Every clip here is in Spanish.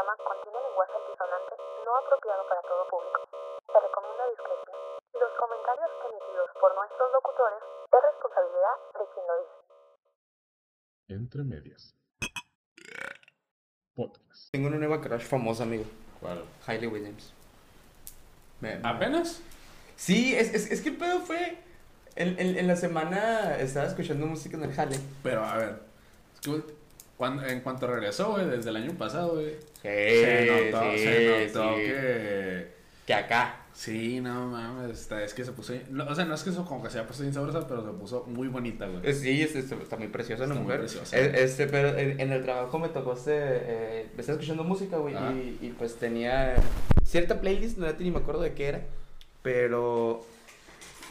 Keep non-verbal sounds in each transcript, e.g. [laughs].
programa contiene lenguaje altisonante no apropiado para todo público. Se recomienda discreción. Los comentarios emitidos por nuestros locutores es responsabilidad de quien lo dice. Entre medias. Podcast. Tengo una nueva crush famosa, amigo. ¿Cuál? Hailey Williams. Me- ¿Apenas? Sí, es, es, es que el pedo fue. En, en, en la semana estaba escuchando música en el jale. Pero a ver. es que cuando- en cuanto regresó, güey, desde el año pasado, güey. Sí, se notó, sí, se notó sí. que. Que acá. Sí, no mames. es que se puso. no, o sea, no es que eso como que se haya puesto bien sabrosa, pero se puso muy bonita, güey. Sí, es- es- está muy preciosa la Está muy mujer. preciosa. Eh, Este, pero en, en el trabajo me tocó este. Eh, estaba escuchando música, güey. Ah. Y, y pues tenía cierta playlist, no ni me acuerdo de qué era. Pero.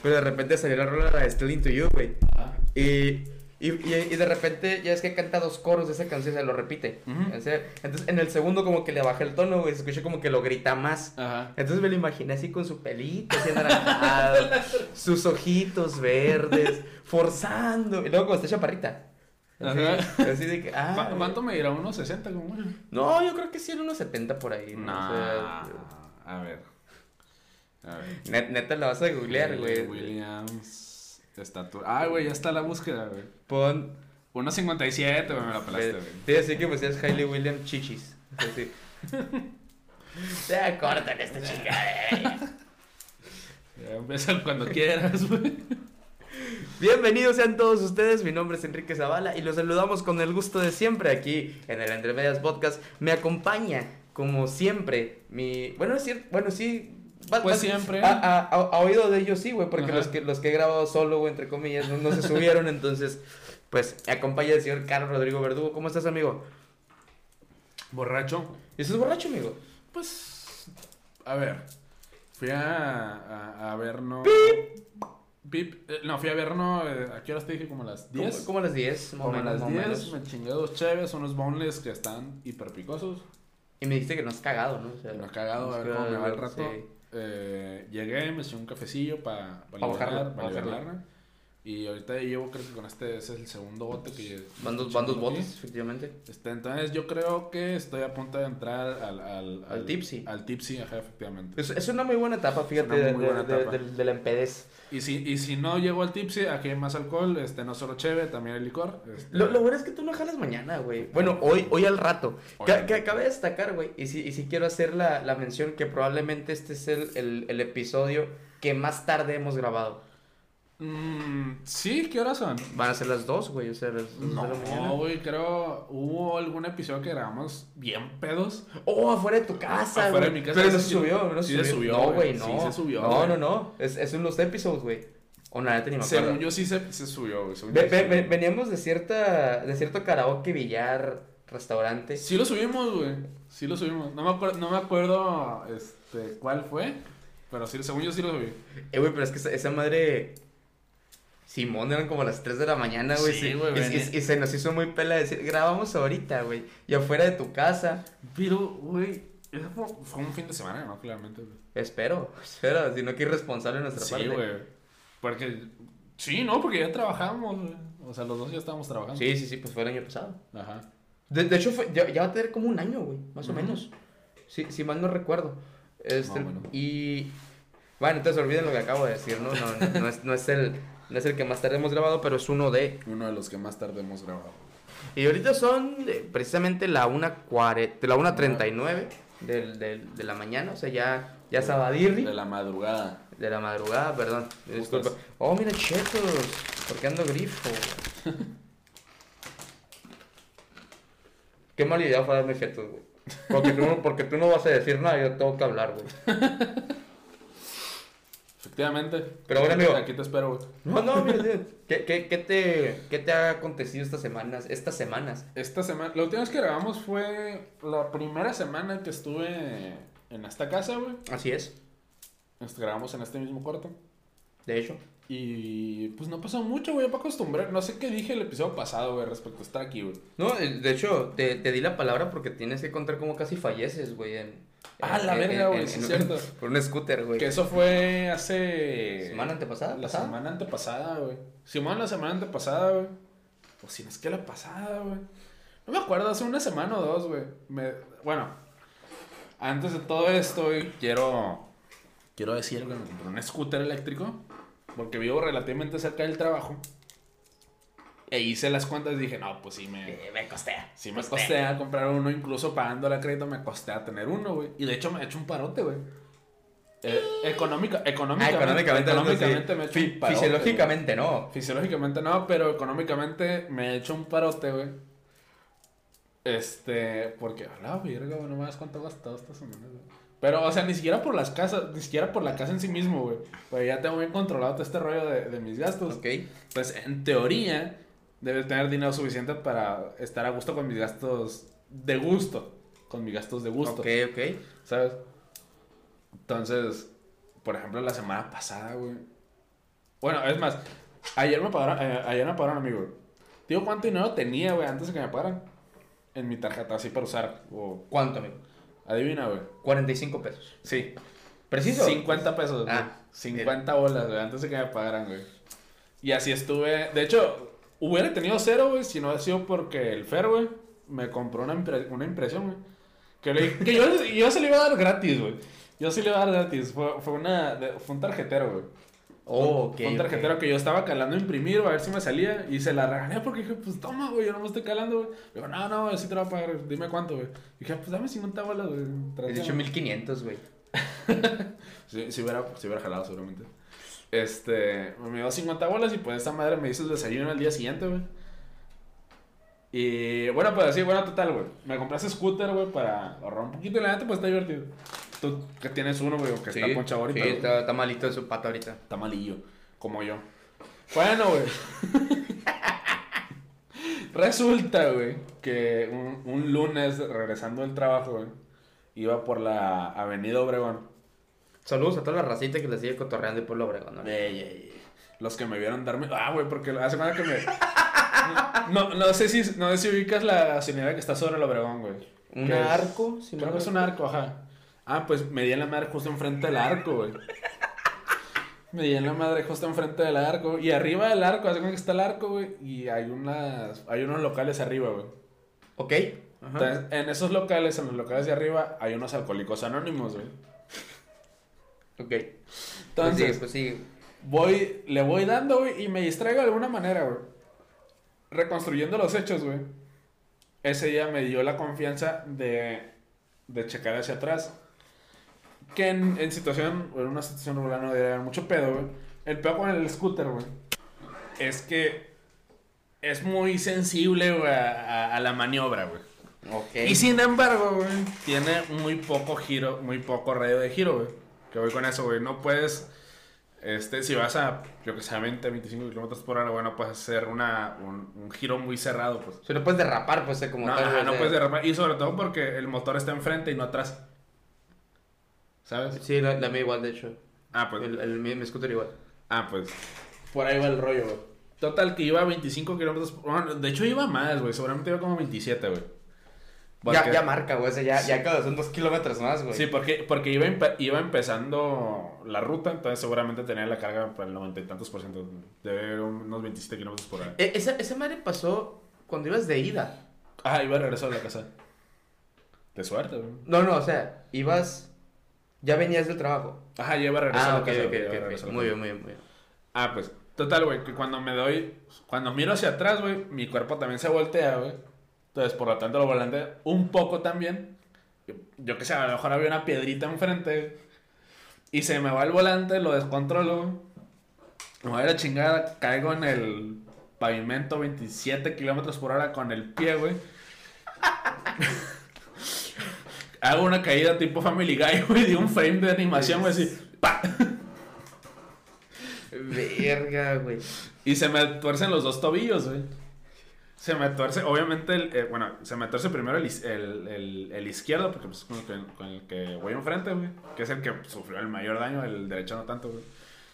Pero de repente salió la rola de Still Into You, güey. Ah, Y, y, y, y de repente ya es que canta dos coros de esa canción, se lo repite. Entonces en el segundo como que le baja el tono, güey, se escucha como que lo grita más. Ajá. Entonces me lo imaginé así con su pelito así anaranjado, [laughs] sus ojitos verdes, forzando. Y luego como está chaparrita. Así, Ajá. así de que, ah, ¿Cu- ¿Cuánto me dirá? ¿Unos 60 como? No, yo creo que sí, en unos 70 por ahí. ¿no? No. O sea, A ver. A ver. net- neta la vas a googlear, Hayley güey. Williams. Estatura. Ah, güey, ya está la búsqueda, güey. Pon. 1.57, güey, me la pelaste, güey. Sí, así que pues es Hailey Williams Chichis. Así. [laughs] Ya cortan esta chica. Ya empieza cuando quieras, güey. Bienvenidos sean todos ustedes, mi nombre es Enrique Zavala y los saludamos con el gusto de siempre aquí en el Entre Medias Podcast. Me acompaña, como siempre, mi... Bueno, es cierto, bueno, sí... Pues siempre. A, a- a- a oído de ellos sí, güey, porque Ajá. los que, los que he grabado solo, güey, entre comillas, no, no se subieron, entonces, pues, me acompaña el señor Carlos Rodrigo Verdugo. ¿Cómo estás, amigo? Borracho. ¿Y estás borracho, amigo? Pues. A ver. Fui a, a, a ver, no. Pip. eh, no, fui a ver, no. eh, ¿A qué horas te dije? Como a las 10. ¿Cómo, cómo a las 10? más o Como a menos, las más o 10. menos. Me chingué dos cheves, unos boneless que están hiper picosos. Y me dijiste que no has cagado, ¿no? O sea, Me he cagado, no a has ver cómo me va el rato. sí. Eh, llegué, me eché un cafecillo para Pa pa para bajarlo. Y ahorita llevo, creo que con este es el segundo bote que. Van dos, van dos botes, efectivamente. Este, entonces yo creo que estoy a punto de entrar al... Al, Al tipsy. Al tipsy, ajá, efectivamente. Es, es una muy buena etapa, fíjate, de, buena de- etapa. de- de la empedez. Y si, y si no llego al tipsy, aquí hay más alcohol, este, no solo cheve, también hay licor. este, Lo, lo bueno es que tú no jalas mañana, güey. Bueno, hoy, hoy al rato. Hoy Que, que acabe de destacar, güey. Y si, y si quiero hacer la, la mención que probablemente este es el, el, el episodio que más tarde hemos grabado. Mm, sí, ¿qué horas son? Van a ser las dos, güey. O sea, las dos de la mañana. No, güey, creo, hubo algún episodio que grabamos bien pedos. Oh, afuera de tu casa, Afuera güey. de mi casa, Pero no se subió, no Sí se se subió. subió, No, güey, no. Sí se subió, No, güey. no, no. Es, es en los episodios, güey. O nada, ni me acuerdo. Según yo sí se, se subió, güey. Ve- ve- ve- veníamos de cierta de cierto karaoke, billar, restaurante. Sí lo subimos, güey. Sí lo subimos. No me acuerdo, no me acuerdo este, cuál fue, pero sí, según yo sí lo subí. Eh, güey, pero es que esa, esa madre. Simón eran como las 3 de la mañana, güey. Sí, sí, güey, y, venía. y- y se nos hizo muy pela decir, grabamos ahorita, güey. Y afuera de tu casa. Pero, güey, eso fue, fue un fin de semana, ¿no? Claramente, güey. Espero, [laughs] espero, si no que irresponsable nuestra Sí, parte. güey. Porque, sí, no, porque ya trabajamos, güey. O sea, los dos ya estábamos trabajando. Sí, sí, sí, pues fue el año pasado. Ajá. De, de hecho, fue, ya, ya va a tener como un año, güey, más o menos. Si, si mal no recuerdo. Este, Más o menos. Y. Bueno, entonces olviden lo que acabo de decir, ¿no? No, no, no es, no, es el, no es el que más tarde hemos grabado, pero es uno de. Uno de los que más tarde hemos grabado. Y ahorita son eh, precisamente la 1.40 la 1.39 del, del, de la mañana, o sea, ya, ya sabadirri. De la madrugada. De la madrugada, perdón. Disculpa. Oh, mira, chetos. Porque ando grifo. [laughs] Qué mala idea fue darme chetos, güey. Porque tú, porque tú no vas a decir nada, yo tengo que hablar, güey. [laughs] Efectivamente. Pero bueno, amigo. Aquí te espero, güey. No, no, mira. ¿Qué, qué, qué te, ¿Qué te ha acontecido estas semanas? Estas semanas. Esta semana, la última vez que grabamos fue la primera semana que estuve en esta casa, güey. Así es, Este, grabamos en este mismo cuarto. de hecho. Y pues no pasó mucho, güey, para acostumbrar. No sé qué dije el episodio pasado, güey, respecto a estar aquí, güey. No, eh, de hecho, te, te di la palabra porque tienes que contar cómo casi falleces, güey. En, Ah, la verga, güey, sí es cierto. [laughs] Por un scooter, güey. Que eso fue hace. ¿Semana antepasada? La ¿Pasada? semana antepasada, güey. Simón, la semana antepasada, güey. O si no es que la pasada, güey. No me acuerdo, hace una semana o dos, güey. Me... Bueno, Antes de todo esto, güey, quiero, quiero decir, güey, me compré un scooter eléctrico porque vivo relativamente cerca del trabajo. E hice las cuentas y dije, no, pues sí me, Eh, me costea. sí me costea comprar uno, incluso pagando la crédito me costea tener uno, güey. Y de hecho me he hecho un parote, güey. Eh, económica, Ah, económicamente, económicamente, económicamente sí. me he hecho un parote, Fisiológicamente no. Fisiológicamente no, pero económicamente me he hecho un parote, güey. Este, porque, a la verga, güey, no me das cuánto he gastado esta semana, güey. Pero, o sea, ni siquiera por las casas, ni siquiera por la casa en sí mismo, güey. Pues ya tengo bien controlado todo este rollo de, de mis gastos. Ok. Pues en teoría, debes tener dinero suficiente para estar a gusto con mis gastos de gusto. Con mis gastos de gusto. Ok, ok. ¿Sabes? Entonces, por ejemplo, la semana pasada, güey. Bueno, es más, ayer me pagaron, eh, ayer me pagaron a mí, güey. Digo, ¿cuánto dinero tenía, güey, antes de que me pagaran? En mi tarjeta, así para usar. O, ¿Cuánto, amigo? adivina, güey. 45 pesos. Sí. ¿Preciso? 50 pesos, güey. Ah, 50 bolas, güey, antes de que me pagaran, güey. Y así estuve. De hecho, hubiera tenido cero, güey, si no ha sido porque el Fer, güey, me compró una, impre- una impresión, güey. Que, le- que yo, yo se le iba a dar gratis, güey. Yo sí le iba a dar gratis. Fue, fue, una, de- fue un tarjetero, güey. Oh, ok. Fue un ok. tarjetero que yo estaba calando a imprimir, a ver si me salía. Y se la regané porque dije, pues toma, güey, yo no me estoy calando, güey. Digo, no, no, sí te lo voy a pagar, dime cuánto, güey. Dije, pues dame 50 bolas, güey. He Tráete, dicho güey. 1500, güey. Si, si hubiera, si hubiera jalado, seguramente. Este, me dio 50 bolas y pues esta madre me hizo el desayuno al día siguiente, güey. Y bueno, pues así, bueno, total, güey. Me compré ese scooter, güey, para ahorrar un poquito y la neta, pues está divertido. Tú que tienes uno, güey, que está poncha ahorita. Sí, está, está malito de su pata ahorita. Está malillo, como yo. Bueno, güey. [laughs] Resulta, güey, que un, un lunes regresando del trabajo, güey, iba por la avenida Obregón. Saludos a toda la racita que le sigue cotorreando y Pueblo Obregón. ¿no? Ey, ey, ey. Los que me vieron darme. Ah, güey, porque hace cuenta que me. [laughs] No, no sé si no sé si ubicas la gasolinera que está sobre el Obregón, güey. ¿Un arco? Si Creo que es un arco, ajá. Ah, pues me di en la madre justo enfrente del arco, güey. Me di en la madre justo enfrente del arco. Y arriba del arco, hace cuenta que está el arco, güey. Y hay unas. Hay unos locales arriba, güey. Ok. Ajá. Entonces, en esos locales, en los locales de arriba, hay unos alcohólicos anónimos, güey. Ok. Entonces, pues sí, pues sí. voy, le voy dando, güey, y me distraigo de alguna manera, güey. Reconstruyendo los hechos, güey. Ese día me dio la confianza de, de checar hacia atrás. Que en, en situación, en una situación regular no debería haber mucho pedo, güey. El pedo con el scooter, güey. Es que es muy sensible, güey, a, a- a la maniobra, güey. Y sin embargo, güey, tiene muy poco giro, muy poco radio de giro, güey. Que voy con eso, güey. No puedes, este, si vas a, yo que sé, a 20, 25 kilómetros por hora, güey, no puedes hacer una, un, un giro muy cerrado, pues. Si no puedes derrapar, pues, como No, tal. ajá, no puedes derrapar. Y sobre todo porque el motor está enfrente y no atrás. ¿Sabes? Sí, la, la mía igual, de hecho. Ah, pues. El, el, mi, mi scooter igual. Ah, pues. Por ahí va el rollo, güey. Total, que iba a 25 kilómetros por bueno, De hecho, iba más, güey. Seguramente iba como 27, güey. Ya, Porque- ya marca, güey. o sea, ya, ya cada son dos kilómetros más, güey. Sí, porque, porque iba, empe- iba empezando la ruta, entonces seguramente tenía la carga para el noventa y tantos por ciento, de unos 27 kilómetros por hora. E- esa, esa madre pasó cuando ibas de ida. Ah, iba a regresar a la casa. De suerte, güey. No, no, o sea, ibas. Ya venías del trabajo. Ajá, ya iba a regresar Ah, a ok, la casa. ok, güey, ya ok, iba a regresar Muy casa. bien, muy bien, muy bien. Ah, pues, total, güey, que cuando me doy, cuando miro hacia atrás, güey, mi cuerpo también se voltea, güey. Entonces, por lo tanto, lo volante un poco también. Yo, qué sé, a lo mejor había una piedrita enfrente. Y se me va el volante, lo descontrolo. Me voy a la chingada, caigo en el pavimento 27 kilómetros por hora con el pie, güey. [laughs] Hago una caída tipo Family Guy, güey, de un frame de animación, güey, así. ¡pa! Verga, güey. Y se me tuercen los dos tobillos, güey. Se me tuerce, obviamente, el, eh, bueno, se me tuerce primero el, el, el- el izquierdo, porque pues con el, que, con el que voy enfrente, güey. Que es el que sufrió el mayor daño, el derecho no tanto, güey.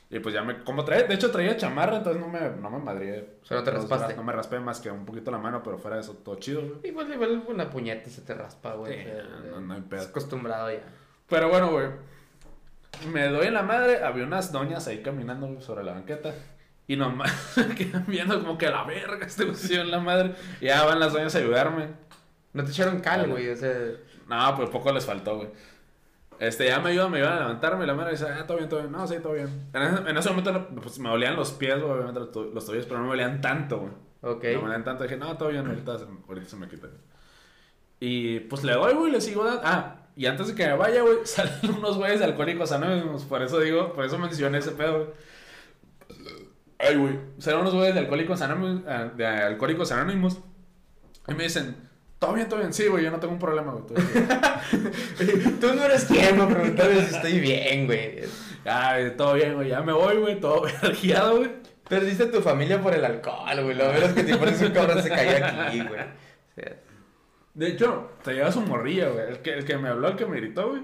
Y pues ya me, como traía, de hecho traía chamarra, entonces no me, no me madrié. O sea, no te raspaste. No me raspé más que un poquito la mano, pero fuera de eso, todo chido, güey. Igual, igual una puñeta se te raspa, güey. Sí, sea, no- no hay pedo. Estás acostumbrado ya. Pero bueno, güey. Me doy en la madre. Había unas doñas ahí caminando sobre la banqueta. Y nomás [laughs] quedan viendo como que la verga este güey en la madre. Y ya van las doñas a ayudarme. No te echaron cal, güey. O sea, No, pues poco les faltó, güey. Este, ya me ayudan, me ayudan a levantarme. Y la madre dice, ah, todo bien, todo bien. No, sí, todo bien. En ese, en ese momento, pues me dolían los pies, güey, obviamente los, to- los tobillos, pero no me dolían tanto, güey. Ok. No me dolían tanto. Dije, no, todo bien, ahorita, se- ahorita se me quita. Y pues le doy, güey, le sigo dando. Ah, y antes de que me vaya, güey, [laughs] salen unos güeyes alcohólicos anónimos. Por eso digo, por eso mencioné ese pedo, güey. Ay, güey. Salen unos güeyes de alcohólicos anónimos, ah, de alcohólicos anónimos. Y me dicen, todo bien, todo bien. Sí, güey, yo no tengo un problema, güey. todo bien". [laughs] Tú no eres quien para preguntarme si estoy bien, güey. Ay, todo bien, güey. Ya me voy, güey. Todo verguiado, [laughs] güey. Perdiste a tu familia por el alcohol, güey. Lo menos que te pones un cabrón se caía aquí, güey. O [laughs] sea, De hecho, te lleva su morrilla, güey. El que, el que me habló, el que me gritó, güey.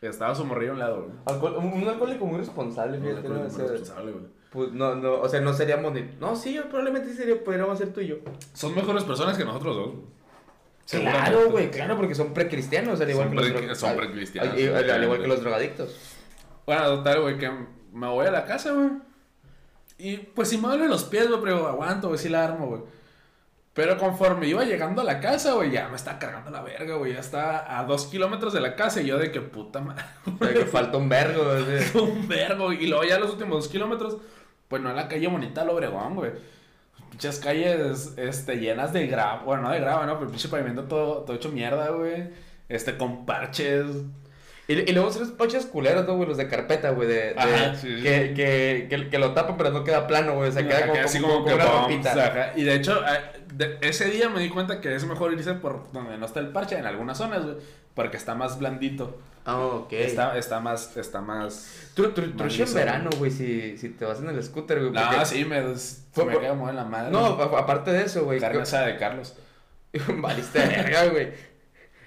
Estaba su morrilla a un lado, güey. alcohol- un un alcohólico muy responsable, fíjate. no, ¿no? no, O sea, responsable, güey. Pues, no, no, o sea, no seríamos ni... No, sí, yo probablemente sí sería, podríamos ser tú y yo. Son mejores personas que nosotros dos. Claro, güey, claro, porque son precristianos, al igual Son que los pre- dro- son precristianos, al, al- al igual que los drogadictos. Bueno, total, güey, que me voy a la casa, güey. Y pues si me duelen los pies, güey, pero aguanto, güey, sí la armo, güey. Pero conforme iba llegando a la casa, güey, ya me estaba cargando la verga, güey. Ya estaba a dos kilómetros de la casa y yo de que puta madre. Sea, que falta un vergo, güey. [laughs] un vergo. Y luego ya los últimos dos kilómetros, pues no en la calle bonita, lo Obregón, güey. Pinches calles, este, llenas de grava. Bueno, no de grava, ¿no? Pero pinche pavimento todo, todo hecho mierda, güey. Este, con parches. Y, y luego son los poches culeros, ¿no, güey? Los de carpeta, güey. De, de- Ajá, sí, sí. que, que, que, que lo tapan, pero no queda plano, güey. O sea, queda Ajá, como, así como, como como que una bumps, ropita. ajá. Y de hecho, eh, de- ese día me di cuenta que es mejor irse por donde no está el parche, en algunas zonas, güey. Porque está más blandito. Ah, ok. Está, está más, está más... Tru- tru- Trucha en verano, güey, si, si te vas en el scooter, güey. No, porque- sí, me, Fue me por- en la madre. No, aparte de eso, güey. Carne que- de Carlos. [laughs] Valiste verga, güey.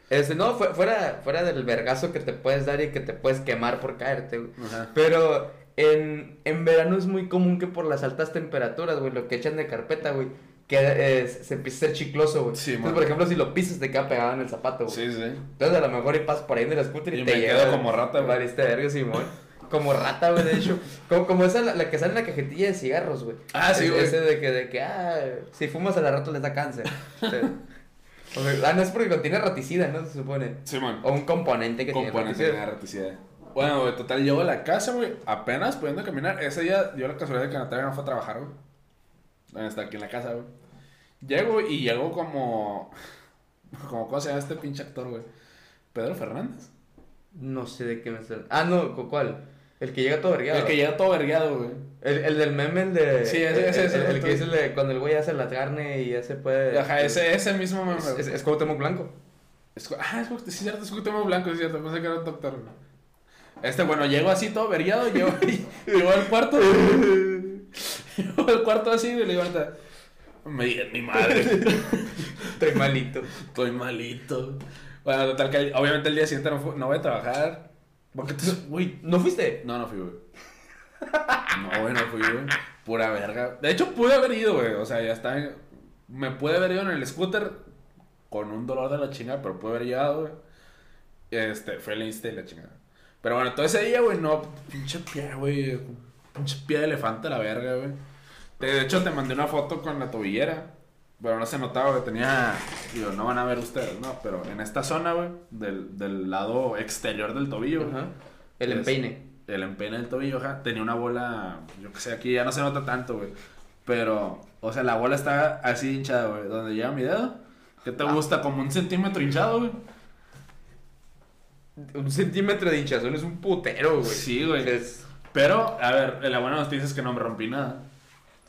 Este, no, fu- fuera, fuera del vergazo que te puedes dar y que te puedes quemar por caerte, güey. Ajá. Pero en, en verano es muy común que por las altas temperaturas, güey, lo que echan de carpeta, güey, que eh, se empieza a ser chicloso, güey. Sí, Entonces, por ejemplo, si lo pisas te queda pegado en el zapato, güey. Sí, sí. Entonces, a lo mejor y pasas por ahí en el scooter y, Y te me quedo como rata, güey. Valiste verga, Simón. Como rata, güey, de hecho. [laughs] Como, como esa, la, la que sale en la cajetilla de cigarros, güey. Ah, sí, güey. Ese de que, de que, ah, si fumas a la rata les da cáncer. [laughs] Sea, o sea, ah, no es porque contiene raticida, ¿no? Se supone. Simón. O un componente que Componente tiene raticida. Bueno, güey, total, llego a la casa, güey, apenas pudiendo caminar. Ese día dio la casualidad de que Natalia no fue a trabajar, güey. Está aquí en la casa, güey. Llego y llego como... [laughs] como ¿Cómo se llama este pinche actor, güey? Pedro Fernández. No sé de qué me está... Ah, no, ¿cu- ¿cuál? El que llega todo vergueado. El que llega todo vergueado, güey. El, el del meme, el de... Sí, ese- ese- el, ese, el- el ese. que dice de cuando el güey hace la carne y ya se puede... Ajá, ese, ese mismo meme. Es, es, es Cuauhtémoc Blanco. Es ah, es, es cierto, es Cuauhtémoc Blanco, es cierto, pensé que era un doctor. Este, bueno, llego así todo vergueado, llego, [laughs] llego al cuarto. [laughs] llego al cuarto así, y le digo me diga mi madre, [laughs] Estoy malito. estoy malito. Bueno, total que obviamente el día siguiente no, no voy a trabajar. Porque tú, güey, ¿No fuiste? no, no fui, güey. No, güey, no fui, güey. Pura verga. De hecho, pude haber ido, güey. O sea, ya está. Me pude haber ido en el scooter con un dolor de la chingada, pero pude haber llegado, güey. Este, fue el insta y la chingada. Pero bueno, todo ese día, güey, no. Pinche pie, güey. Pinche pie de elefante la verga, güey. De hecho, te mandé una foto con la tobillera. Pero no se notaba que tenía. Digo, no van a ver ustedes, ¿no? Pero en esta zona, güey, del, del lado exterior del tobillo, Ajá. El Es- empeine. El empeine del tobillo, ajá, tenía una bola, yo que sé, aquí ya no se nota tanto, güey. Pero, o sea, la bola está así hinchada, güey. Donde llega mi dedo, ¿qué te gusta? Como un centímetro hinchado, güey. Un centímetro de hinchazón es un putero, güey. Sí, güey. Es Pero, a ver, la buena noticia es que no me rompí nada.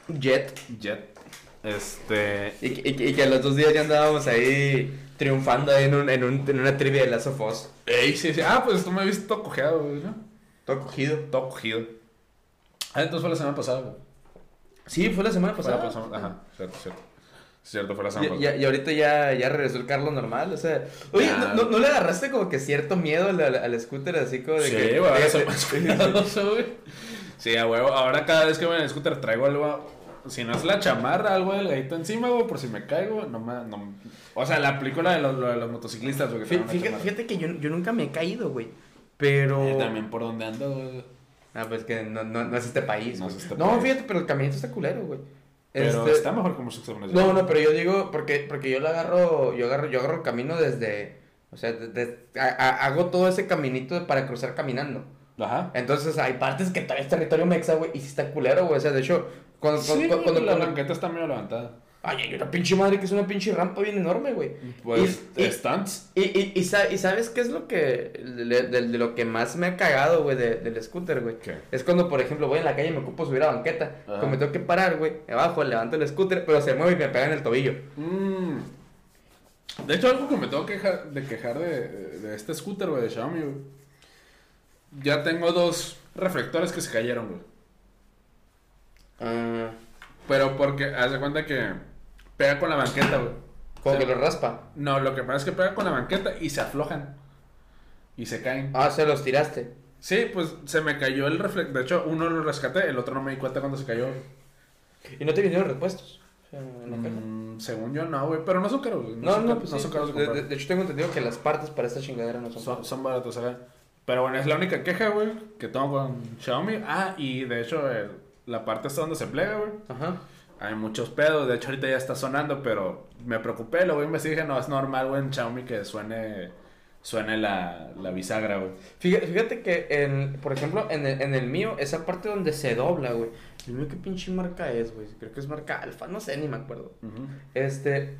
jet. Jet. Este. Y, que- y que- y que a los dos días ya andábamos ahí triunfando ahí en, un, en, un, en una trivia de Last of Us. Ey, sí, sí. Ah, pues tú me viste todo cojeado, güey, ¿no? Todo cogido. Todo cogido. Ah, entonces fue la semana pasada, güey. Sí, fue la semana Fue la pasada. Ajá, cierto, cierto. Cierto, fue la semana Y, pasada. y- y ahorita ya, ya regresó el Carlos normal, o sea... Oye. ¿no, no, no le agarraste como que cierto miedo al, al, scooter así como de Sí, que... güey, ahora soy más [laughs] cuidadoso, güey. Sí, a huevo. Ahora cada vez que voy en el scooter traigo algo. Si no es la chamarra, algo delgadito encima, güey, por si me caigo, no me. No, o sea, la película de los, lo de los motociclistas, güey. Fíjate, fíjate que yo, yo nunca me he caído, güey. Pero... Y también por donde ando, güey. Ah, pues que no, no, no es este país, No güey. es este No, país. fíjate, pero el caminito está culero, güey. Pero Este- está mejor como exámenes. No, no, pero yo digo, porque, porque yo lo agarro, yo agarro, yo agarro el camino desde, O sea, de- de- a- a- hago todo ese caminito para cruzar caminando. Ajá. Entonces hay partes que todavía es territorio mexa, güey, y sí está culero, güey. O sea, de hecho, cuando, Sí, cuando, cuando- la cuando- banqueta está medio levantada. Ay, hay una pinche madre que es una pinche rampa bien enorme, güey. Pues, Y- stunts. Y, y, y, y sabes qué es lo que, de, de- de lo que más me ha cagado, güey, de- del scooter, güey. ¿Qué? Es cuando, por ejemplo, voy en la calle y me ocupo subir a banqueta. Ajá. Como me tengo que parar, güey, me bajo, levanto el scooter, pero se mueve y me pega en el tobillo. Mm. De hecho, algo que me tengo que quejar de, quejar de, de este scooter, güey, de Xiaomi, güey. Ya tengo dos reflectores que se cayeron, güey. Ah, Pero porque, haz de cuenta que pega con la banqueta, güey. como O sea, que lo raspa. No, lo que pasa es que pega con la banqueta y se aflojan. Y se caen. Ah, se los tiraste. Sí, pues se me cayó el reflector. De hecho, uno lo rescaté, el otro no me di cuenta cuando se cayó. Y no te vinieron repuestos. O sea. Mm, según yo, no, güey. Pero no son caros, güey. No, son no, ca- pues no sí. son caros de de, comprar. de- de hecho, tengo entendido que las partes para esta chingadera no son. Son, son baratos, ¿sabes? Pero bueno, es la única queja, güey, que tengo con Xiaomi. Ah, y de hecho, el- la parte está donde se plega, güey. Ajá. Hay muchos pedos. De hecho, ahorita ya está sonando, pero me preocupé. Luego investigué no, es normal, güey, en Xiaomi que suene, suene la, la bisagra, güey. Fíjate, fíjate que, en, por ejemplo, en el, en el mío, esa parte donde se dobla, güey. El mío, ¿qué pinche marca es, güey? Creo que es marca Alfa, no sé, ni me acuerdo. Este.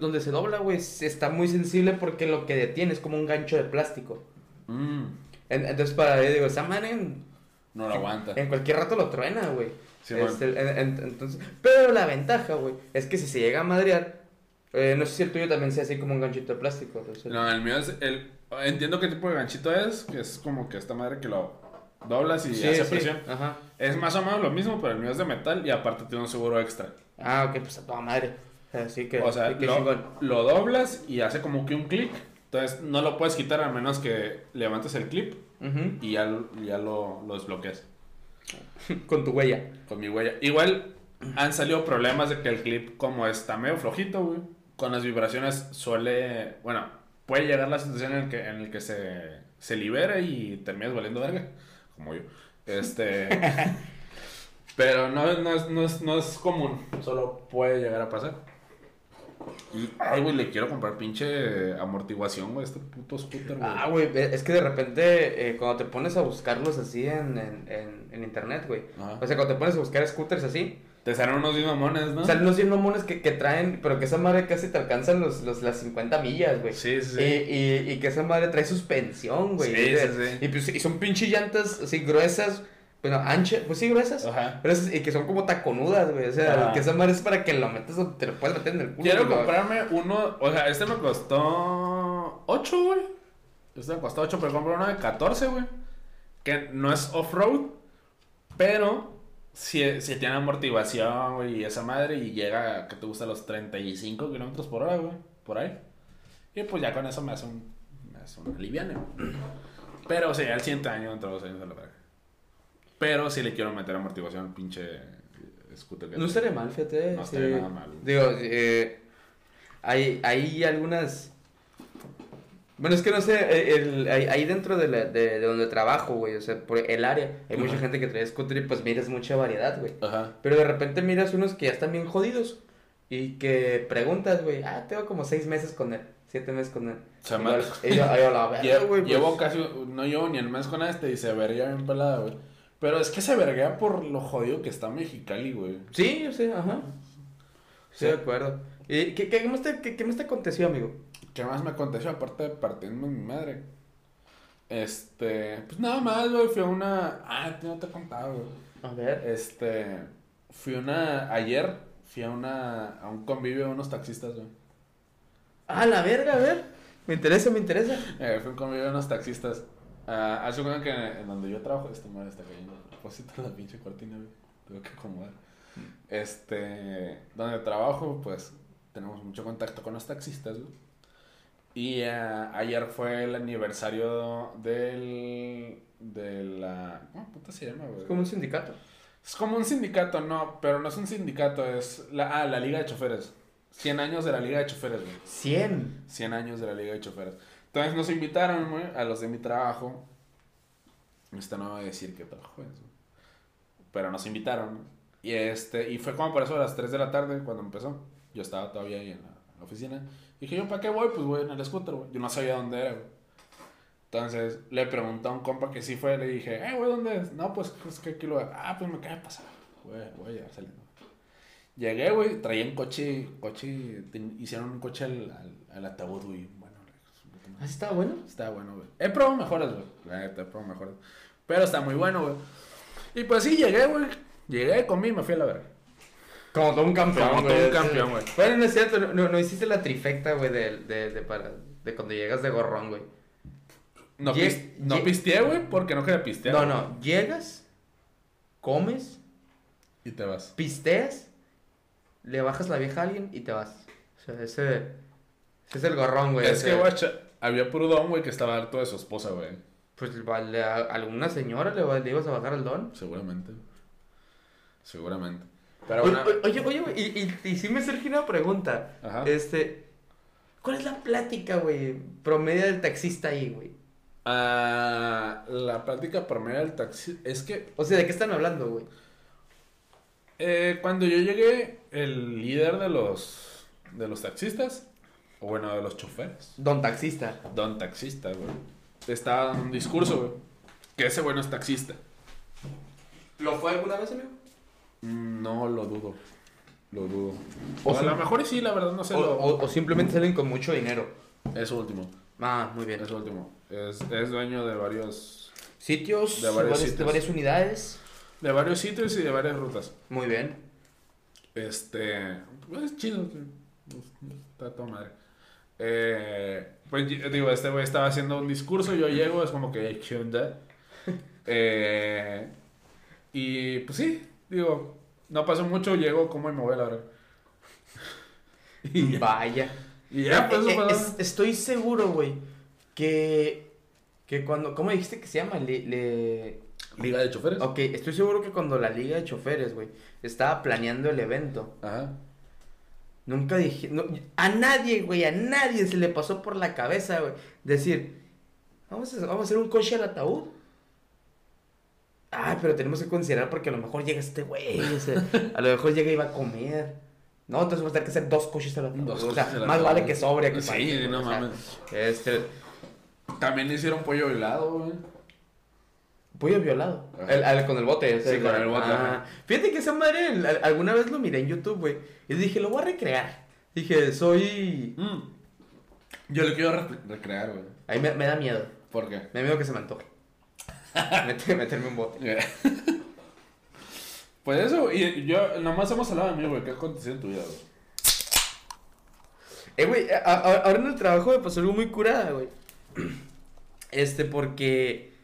donde se dobla, güey, está muy sensible porque lo que detiene es como un gancho de plástico. Mm, En- entonces, para digo, esa madre en, no lo aguanta. en cualquier rato lo truena, güey. Sí, Este, en- en- entonces, pero la ventaja, güey, es que si se llega a madrear, eh, no sé si el tuyo también sea así como un ganchito de plástico. entonces- No, el mío es el... Entiendo qué tipo de ganchito es, que es como que esta madre que lo doblas y Sí, hace sí, presión. Ajá. Es más o menos lo mismo, pero el mío es de metal y aparte tiene un seguro extra. Ah, ok, pues a toda madre. Así que, O sea, lo, lo doblas y hace como que un clic. Entonces no lo puedes quitar a menos que levantes el clip y ya, ya lo, lo desbloqueas [laughs] Con tu huella. con mi huella. Igual han salido problemas de que el clip, como está medio flojito, güey, con las vibraciones suele. Bueno, puede llegar la situación en el que, en el que se, se libera y terminas valiendo verga, como yo. Este. [laughs] pero no, no, es, no, es, no es común, solo puede llegar a pasar. Y, ay, güey, le quiero comprar pinche amortiguación, güey, este puto scooter, güey. Ah, güey, es que de repente eh, cuando te pones a buscarlos así en, en, en, en internet, güey. Ajá. O sea, cuando te pones a buscar scooters así, Te salen unos bien mamones, ¿no? salen unos 100 mamones que, que traen, pero que esa madre casi te alcanzan los, los, las 50 millas, güey. Sí, sí. Y, y, y que esa madre trae suspensión, güey. Sí, y, sí, sí. Y, pues, y son pinche llantas así gruesas, bueno, anchas, pues sí, gruesas. Ajá. gruesas, y que son como taconudas, güey. O sea, Ajá. que esa madre es para que lo metas donde te lo puedes meter en el culo. Quiero comprarme uno, o sea, este me costó 8, güey. Este me costó 8, pero compré uno de 14, güey. Que no es off-road, pero si, si tiene amortiguación, güey, y esa madre, y llega, que te gusta, los 35 kilómetros por hora, güey, por ahí. Y pues ya con eso me hace un, me hace un aliviane, güey. Pero sí, al siguiente año, entre dos años, a la verga. Pero si le quiero meter amortiguación al pinche scooter que No estaría mal, fíjate. No sí. estaría nada mal. Digo, eh, hay, hay algunas... Bueno, es que no sé, eh, el, ahí, dentro de, la- de, de donde trabajo, güey, o sea, por el área, hay mucha gente que trae scooter y pues miras mucha variedad, güey. Ajá. Pero de repente miras unos que ya están bien jodidos y que preguntas, güey, ah, tengo como seis meses con él, siete meses con él. Se Y llama- yo- la [laughs] güey, pues. llevo casi, no llevo ni el mes con este y se verguea bien pelada, güey. Pero es que se verguea por lo jodido que está Mexicali, güey. Sí, yo sé, ajá. Sí. Sí, de acuerdo. ¿Y qué, qué, más te, qué, qué más te aconteció, amigo? ¿Qué más me aconteció aparte de partiendo mi madre? Este, pues nada más, güey, fui a una... Ah, no te he contado, güey. A ver. Este, fui a una... Ayer fui a una... A un convivio de unos taxistas, güey. Ah, la verga, a ver. Me interesa, me interesa. Eh, fui a un convivio de unos taxistas. Ah, hace cuenta que en donde yo trabajo, esta madre está cayendo. A propósito la pinche cortina, güey. Tengo que acomodar. Este, donde trabajo, pues tenemos mucho contacto con los taxistas, güey. Y ah, ayer fue el aniversario del. de la. ¿Cómo puta se llama, güey? Es como un sindicato. Es como un sindicato, no, pero no es un sindicato, es la, ah, la Liga de Choferes. 100 años de la Liga de Choferes, güey. 100. 100 años de la Liga de Choferes. Entonces nos invitaron, güey, a los de mi trabajo. Esta no voy a decir qué trabajo es, güey. Pero nos invitaron. Y este, y fue como por eso a las 3 de la tarde cuando empezó. Yo estaba todavía ahí en la, oficina. Dije, ¿yo para qué voy? Pues voy en el scooter, güey. Yo no sabía dónde era, güey. Entonces le pregunté a un compa que sí fue, le dije, eh, güey, ¿dónde es? No, pues es que aquí lo Ah, pues me cae pasar. Voy, voy a saliendo. Llegué, güey, traía un coche, coche, ten- hicieron un coche al, al, al ataúd, güey. ¿Así estaba bueno? Está bueno, güey. He probado mejores, güey. La neta, he probado mejores. Pero está muy bueno, güey. Y pues sí, llegué, güey. Llegué, comí y me fui a la verga. Como todo un campeón, Como güey. todo un campeón, güey. Bueno, no es cierto, no, no, no hiciste la trifecta, güey, de, de, de, para, de cuando llegas de gorrón, güey. No, pis- no pisteé, güey, porque no quería pistear. No, no, llegas, comes, Y te vas. pisteas, le bajas la vieja a alguien y te vas. O sea, ese, ese es el gorrón, güey. es ese- que, guacha, había puro don, güey, que estaba harto de su esposa, güey. Pues vale, a alguna señora le, va- le ibas a bajar al don. Seguramente. Seguramente. Pero Oye, bueno. oye, oye, güey, y, y, y sí me surgió una pregunta. Ajá. Este, ¿cuál es la plática, güey, promedio del taxista ahí, güey? Ah, la práctica promedio del taxi. Es que O sea, ¿de qué están hablando, güey? eh, cuando yo llegué, el líder de los, de los taxistas, o bueno, de los choferes, Don taxista. don taxista, güey, estaba dando un discurso, güey. Que ese bueno es taxista. ¿Lo fue alguna vez, amigo? Mm, No lo dudo. Lo dudo. O O, a lo mejor y sí, la verdad, no sé. O, lo... o- o simplemente salen con mucho dinero. Es último. Ah, muy bien. Es último. Es, es dueño de varios. Sitios, De varios varias, de sitios. varias unidades. De varios sitios y de varias rutas. Muy bien. Este. Pues es chido. Está toda madre. Eh, pues digo, este güey estaba haciendo un discurso. Yo llego, es como que, ¿qué onda? [laughs] Eh, y pues sí, digo, no pasó mucho. Llego, como y me voy a la hora. [laughs] Y ya, Vaya. y ya, pues Eh, eso eh, es- estoy seguro, güey, que, que cuando... ¿Cómo dijiste que se llama? Le, le- Liga de choferes. Ok, estoy seguro que cuando la liga de choferes, güey, estaba planeando el evento, Ajá. Nunca dije... no- a nadie, güey, a nadie se le pasó por la cabeza, güey, decir, vamos a, vamos a hacer un coche al ataúd. Ay, pero tenemos que considerar porque a lo mejor llega este güey, o sea, a lo mejor llega y va a comer. No, entonces vamos a tener que hacer dos coches al ataúd. Dos o sea, más vale que sobre que Sí, no o sea, mames. Este, También hicieron pollo helado, güey. Pollo violado. Ajá. El- el- con el bote. sea, Sí, con el bote, ah, fíjate que esa madre el- alguna vez lo miré en YouTube, güey. Y dije, lo voy a recrear. Dije, soy. Mm. Yo lo quiero re- recrear, güey. Ahí me, me da miedo. ¿Por qué? Me da miedo que se me antoje. [laughs] Meter- meterme un bote. [laughs] Pues eso, y yo, nomás hemos hablado de mí, güey. ¿Qué aconteció en tu vida, güey? Eh, güey, ahora en el trabajo me pasó algo muy curada, güey. [clears throat] Este, porque.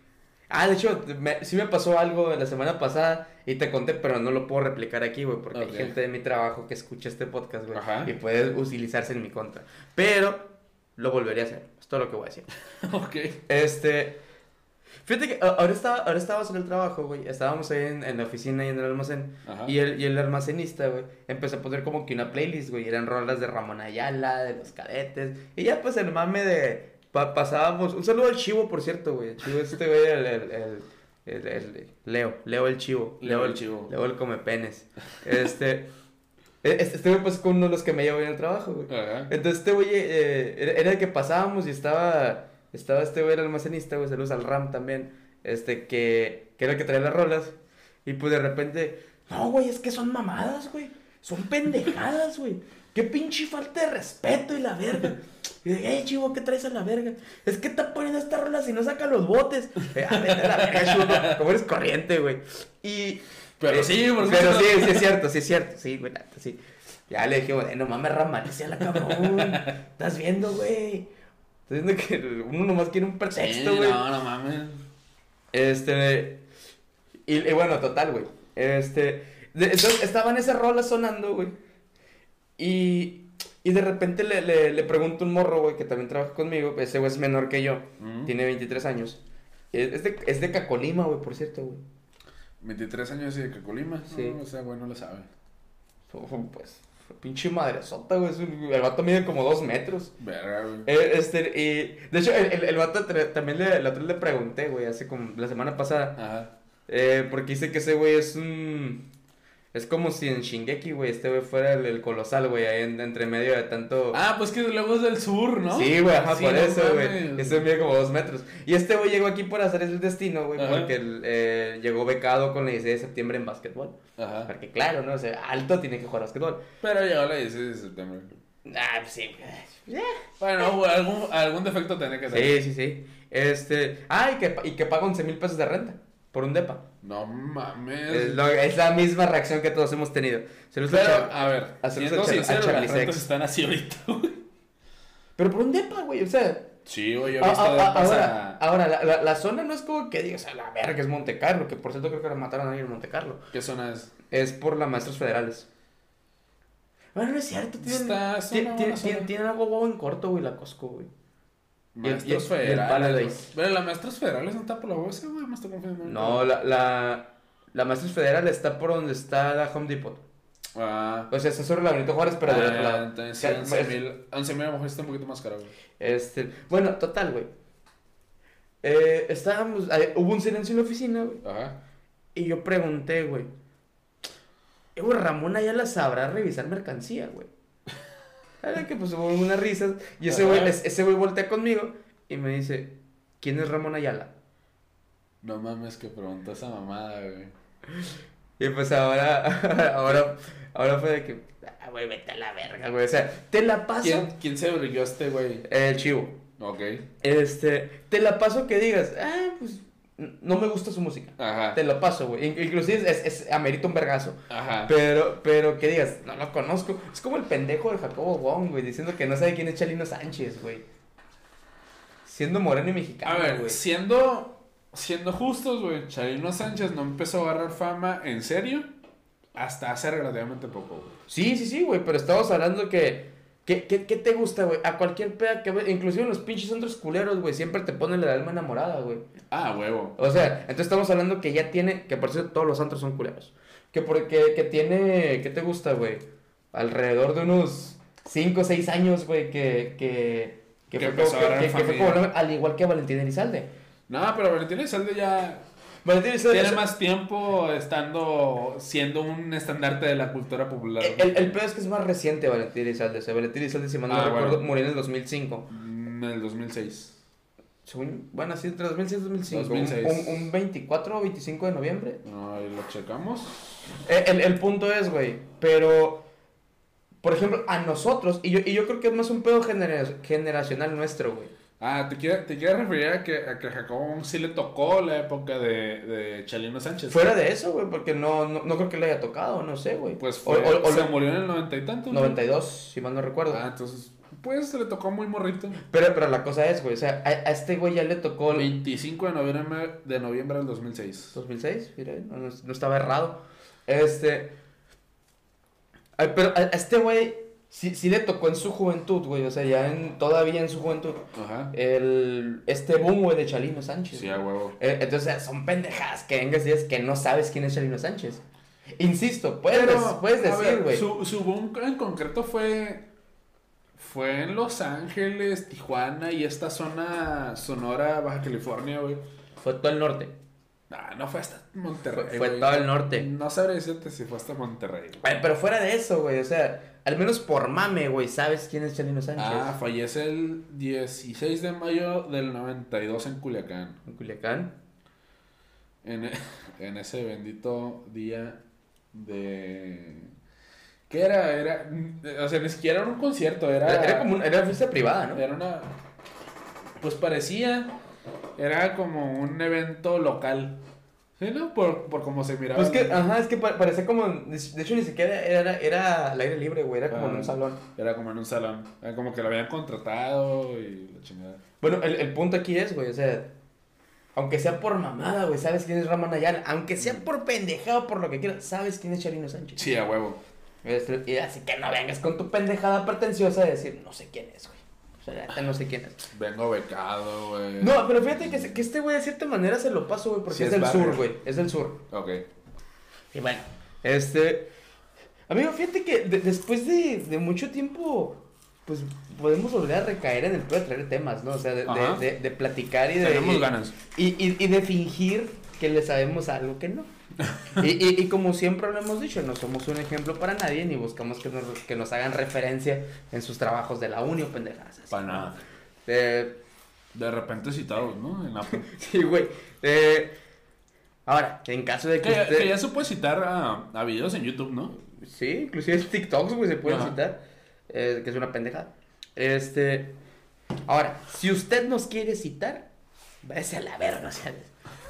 Ah, de hecho, me- sí me pasó algo la semana pasada y te conté, pero no lo puedo replicar aquí, güey, porque hay gente de mi trabajo que escucha este podcast, güey, y puede utilizarse en mi contra. Pero lo volvería a hacer, es todo lo que voy a decir. [laughs] ok. Este. Fíjate que ahora, estaba, ahora estábamos en el trabajo, güey. Estábamos ahí en, en la oficina y en el almacén. Ajá. Y el, y el almacenista, güey, empezó a poner como que una playlist, güey. Eran rolas de Ramón Ayala, de los cadetes. Y ya, pues, el mame de. Pa- pasábamos. Un saludo al chivo, por cierto, güey. Chivo es este, güey, el, el, el, el- el- Leo. Leo el chivo. Leo el chivo. Leo el come penes. Este. Este [laughs] este güey, pues, con uno de los que me llevo en el trabajo, güey. Ajá. Entonces este güey eh, era, era el que pasábamos y estaba, estaba este güey el almacenista, güey, saludos al Ram también, este, que, que era el que traía las rolas. Y pues de repente, no, güey, es que son mamadas, güey, son pendejadas, güey. Qué pinche falta de respeto y la verga. Y de, eh, chivo, ¿qué traes a la verga? Es que está poniendo esta rola si no saca los botes. Eh, ah, a la verga, chivo, como eres corriente, güey. Y... Pero eh, sí, por Pero sí, sí es cierto, sí es cierto, sí, güey, sí. Ya le dije, güey, no mames, Ramanece a la cabrón. Estás viendo, güey. Estás viendo que uno nomás quiere un pretexto, Sí, güey. no, no mames. Este. Y, y bueno, total, güey. Este. de- entonces estaban esas rolas sonando, güey. Y. Y de repente le, le, le pregunto a un morro, güey, que también trabaja conmigo. Ese güey es menor que yo. Mm. Tiene 23 años. Es de, es de Cacolima, güey, por cierto, güey. 23 años y de Cacolima. Sí. No, o sea, güey, no lo sabe. Pues, pinche madresota, güey. un- El vato mide como dos metros. Verga, güey. Eh, este, y de hecho, el, el, el vato también le, la otra le pregunté, güey, hace como la semana pasada, Ajá. eh, porque dice que ese güey es un, Es como si en Shingeki, güey, este güey fuera el, el colosal, güey, ahí en- entre medio de tanto... Ah, pues que luego es del sur, ¿no? Sí, güey, ajá, Sí, por no eso, güey. Ese mide como dos metros. Y este güey llegó aquí por hacer el destino, güey, porque eh, llegó becado con la 16 de septiembre en básquetbol. Ajá. Porque claro, ¿no? O sea, alto tiene que jugar básquetbol. Pero llegó la 16 de septiembre. Ah, pues sí. Bueno, algún, algún defecto tenía que tener. Sí, sí, sí. Este. Ah, y que, y que paga 11 mil pesos de renta por un depa. No mames. Es, lo- es la misma reacción que todos hemos tenido. Se lo Pero, Pero, a ver, siendo a a sincero, las Sex. están así ahorita, güey. pero por un depa, güey. O sea. Sí, güey, yo he a- visto a- a- depas ahora, a- ahora la, la, la zona no es como que digas a la verga, es Monte Carlo. Que por cierto creo que ahora mataron a alguien en Monte Carlo. ¿Qué zona es? Es por las maestros federales. Bueno, no es cierto. Tienen, Está- tienen algo guau en corto, güey, la Costco, güey. Maestros y el- y el federales. Pero las maestras federales no está por la UAS, güey, me confundiendo. No, la, la, la maestros federal está por donde está la Home Depot. Ah. O sea, está sobre la Benito Juárez, pero del otro Ah, lado. Entonces, O sea, 11 mil. 11 mil a lo mejor está un poquito más caro, güey. Este, bueno, total, güey. Eh, estábamos, eh, hubo un silencio en la oficina, güey. Ajá. Y yo pregunté, güey. Eh, güey, Ramón ya la sabrá revisar mercancía, güey. Era que pues hubo unas risas. Y ese güey, ese güey voltea conmigo y me dice, ¿quién es Ramón Ayala? No mames que preguntó esa mamada, güey. Y pues ahora, [laughs] ahora, ahora fue de que, ah, güey, vete a la verga, güey. O sea, te la paso. ¿Quién, ¿Quién se brilló este, güey? El chivo. Ok. Este, te la paso que digas, ah, pues, no me gusta su música. Ajá. Te lo paso, güey. In- Inclusive es, es, amerita un vergazo. Ajá. Pero, pero que digas, no lo conozco. Es como el pendejo de Jacobo Wong, güey, diciendo que no sabe quién es Chalino Sánchez, güey. Siendo moreno y mexicano, A ver, güey. siendo, siendo justos, güey, Charino Sánchez no empezó a agarrar fama en serio hasta hace relativamente poco, güey. Sí, sí, sí, güey, pero estamos hablando que... ¿Qué, qué, qué te gusta, güey? A cualquier peda que ve, inclusive en los pinches centros culeros, güey, siempre te ponen la alma enamorada, güey. Ah, huevo. O sea, entonces estamos hablando que ya tiene, que por cierto todos los antros son culeros. Que porque que tiene, ¿qué te gusta, güey? Alrededor de unos 5 o 6 años, güey, que, que, que, Que fue como, que, que- fue como- al igual que Valentín Elizalde. No, pero Valentín Elizalde ya Valentín Elizalde, tiene más tiempo estando siendo un estandarte de la cultura popular. el, el, el peor es que es más reciente Valentín Elizalde. O sea, Valentín Elizalde, si mal no Ah, recuerdo, bueno. murió en el 2005. Mm, En el 2006. Según, bueno, así entre 2006 y 2005. 2006. Un, un, un 24 o 25 de noviembre. No, ahí lo checamos. Eh, El, el punto es, güey, pero, por ejemplo, a nosotros, y yo, y yo creo que es más un pedo genera- generacional nuestro, güey. Ah, te quiero, te quiero referir a que, a que Jacobo sí le tocó la época de, de Chalino Sánchez. Fuera de eso, güey, porque no, no, no creo que le haya tocado, no sé, güey. Pues O- fue, o- o se lo- murió en el noventa y tantos. ¿no? 92, si mal no recuerdo. Ah, entonces, pues se le tocó muy morrito. Pero, pero la cosa es, güey, o sea, a, a este güey ya le tocó el 25 de noviembre, de noviembre del 2006. 2006, mira, no, no- no estaba errado. Este... pero a, a este güey sí, sí le tocó en su juventud, güey, o sea, ya en, todavía en su juventud, Ajá. el, este boom, güey, de Chalino Sánchez. Sí, a huevo. Eh, Entonces, son pendejadas que vengas y digas que no sabes quién es Chalino Sánchez. Insisto, puedes, Pero, puedes decir, güey. Su, su boom en concreto fue. Fue en Los Ángeles, Tijuana y esta zona Sonora, Baja California, güey. Fue todo el norte. Ah, no fue hasta Monterrey. Fue- fue güey. todo el norte. No sabré decirte si fue hasta Monterrey. güey. Pero fuera de eso, güey, o sea, al menos por mame, güey, sabes quién es Chalino Sánchez. Ah, fallece el 16 de mayo del 92 en Culiacán. En Culiacán. En, e- [laughs] en ese bendito día de... ¿Qué era? Era... O sea, ni siquiera era un concierto, era... Era, era como una, era fiesta privada, ¿no? Era una... Pues parecía... Era como un evento local. ¿Sí, no? Por, por cómo se miraba. Pues que, ajá, es que pa- parecía como, de hecho ni siquiera era, era al aire libre, güey, era como en Ah. un salón. Era como en un salón. Era como que lo habían contratado y la chingada. Bueno, el, el punto aquí es, güey, o sea, aunque sea por mamada, güey, sabes quién es Ramón Ayala, aunque sea por pendejado, por lo que quieras, sabes quién es Chalino Sánchez. Sí, a huevo. Este, Y así que no vengas con tu pendejada pretenciosa de decir, no sé quién es, güey. O sea, neta no sé quién es. Vengo becado, güey. No, pero fíjate que, que este güey de cierta manera se lo paso, güey, porque Sí, es es del barrio. sur, güey, es del sur. Ok. Y bueno, este. Amigo, fíjate que de- después de, de mucho tiempo, pues podemos volver a recaer en el pedo de traer temas, ¿no? O sea, de, Ajá. de, de- de platicar y de. Tenemos y, ganas. Y, y, y de fingir que le sabemos algo que no. [laughs] Y, y, y como siempre lo hemos dicho, no somos un ejemplo para nadie ni buscamos que nos, que nos hagan referencia en sus trabajos de la uni o pendejadas así. Para nada. Eh, De repente citados, ¿no? En Apple. [laughs] sí, güey. Eh, ahora, en caso de que, Que, usted- que ya se puede citar a, a videos en YouTube, ¿no? Sí, inclusive TikToks, güey, se pueden Ajá. citar. eh, que es una pendejada. Este. Ahora, si usted nos quiere citar, váyase a la verga, o sea.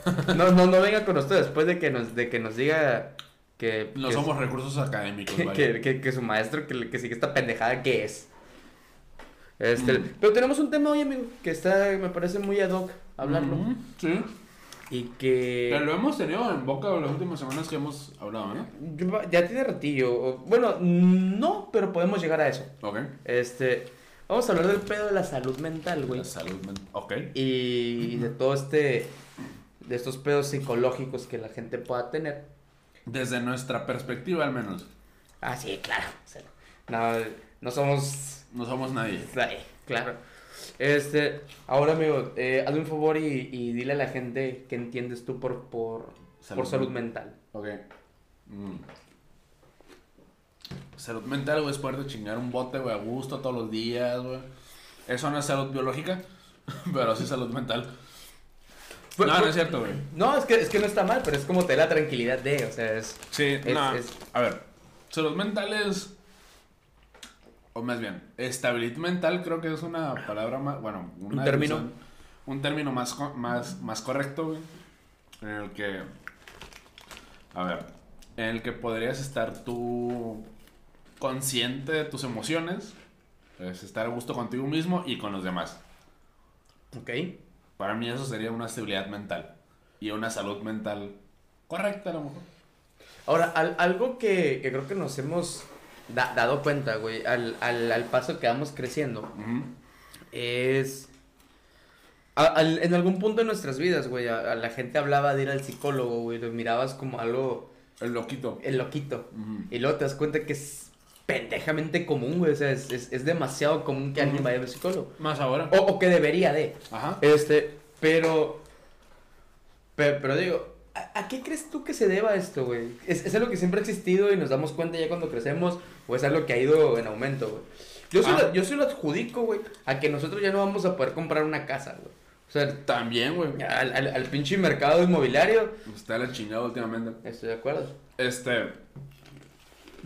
[laughs] No, no, no venga con nosotros después de que nos, de que nos diga que. No que- somos recursos académicos, [laughs] que, vaya. que, que- su maestro que, que sigue esta pendejada que es. Este, Mm. Pero tenemos un tema hoy, amigo, que está, me parece muy ad hoc hablarlo. Ujú, Sí. Y que. Que lo hemos tenido en boca las últimas semanas que hemos hablado, ¿no? Ya tiene ratillo. Bueno, no, pero podemos llegar a eso. Ok. Este. Vamos a hablar del pedo de la salud mental, güey. La salud mental. Ok. Y de todo este. De estos pedos psicológicos que la gente pueda tener. Desde nuestra perspectiva, al menos. Ah, sí, claro. o sea, no, no somos. No somos nadie. Ay, claro. Este. Ahora, amigo, eh, hazme un favor y, y dile a la gente que entiendes tú por, por, Salud por salud mental. mental. Ok. Mm. Salud mental, güey, es poder chingar un bote, güey, a gusto todos los días, güey. Eso no es salud biológica, [laughs] pero sí salud mental. No, no es cierto, güey. No, es que, es que no está mal, pero es como te da la tranquilidad de, o sea, es. Sí, Es- no. es- A ver, salud mental es. O más bien, estabilidad mental creo que es una palabra más. Bueno, una Un término. definición- Un término más, co- más, más correcto, güey. En el que. A ver. En el que podrías estar tú consciente de tus emociones. Es estar a gusto contigo mismo y con los demás. Ok. Para mí eso sería una estabilidad mental. Y una salud mental correcta, a lo mejor. Ahora, al- algo que, que creo que nos hemos da- dado cuenta, güey, al, al, al paso que vamos creciendo, es... a- al- en algún punto de nuestras vidas, güey, a, a la gente hablaba de ir al psicólogo, güey, lo mirabas como algo, El loquito. el loquito. Y luego te das cuenta que es pendejamente común, güey, o sea, es, es, es demasiado común que alguien vaya al psicólogo. Más ahora. O, o que debería de. Ajá. Este, pero. Pero, pero digo, ¿a, a qué crees tú que se deba esto, güey? ¿Es, ¿Es algo que siempre ha existido y nos damos cuenta ya cuando crecemos? ¿O es algo que ha ido en aumento, güey? Yo, Ah. lo- yo sí lo adjudico, güey, a que nosotros ya no vamos a poder comprar una casa, güey. O sea, También, güey. al, al, al pinche mercado inmobiliario. Está la chingada últimamente. Estoy de acuerdo. Este.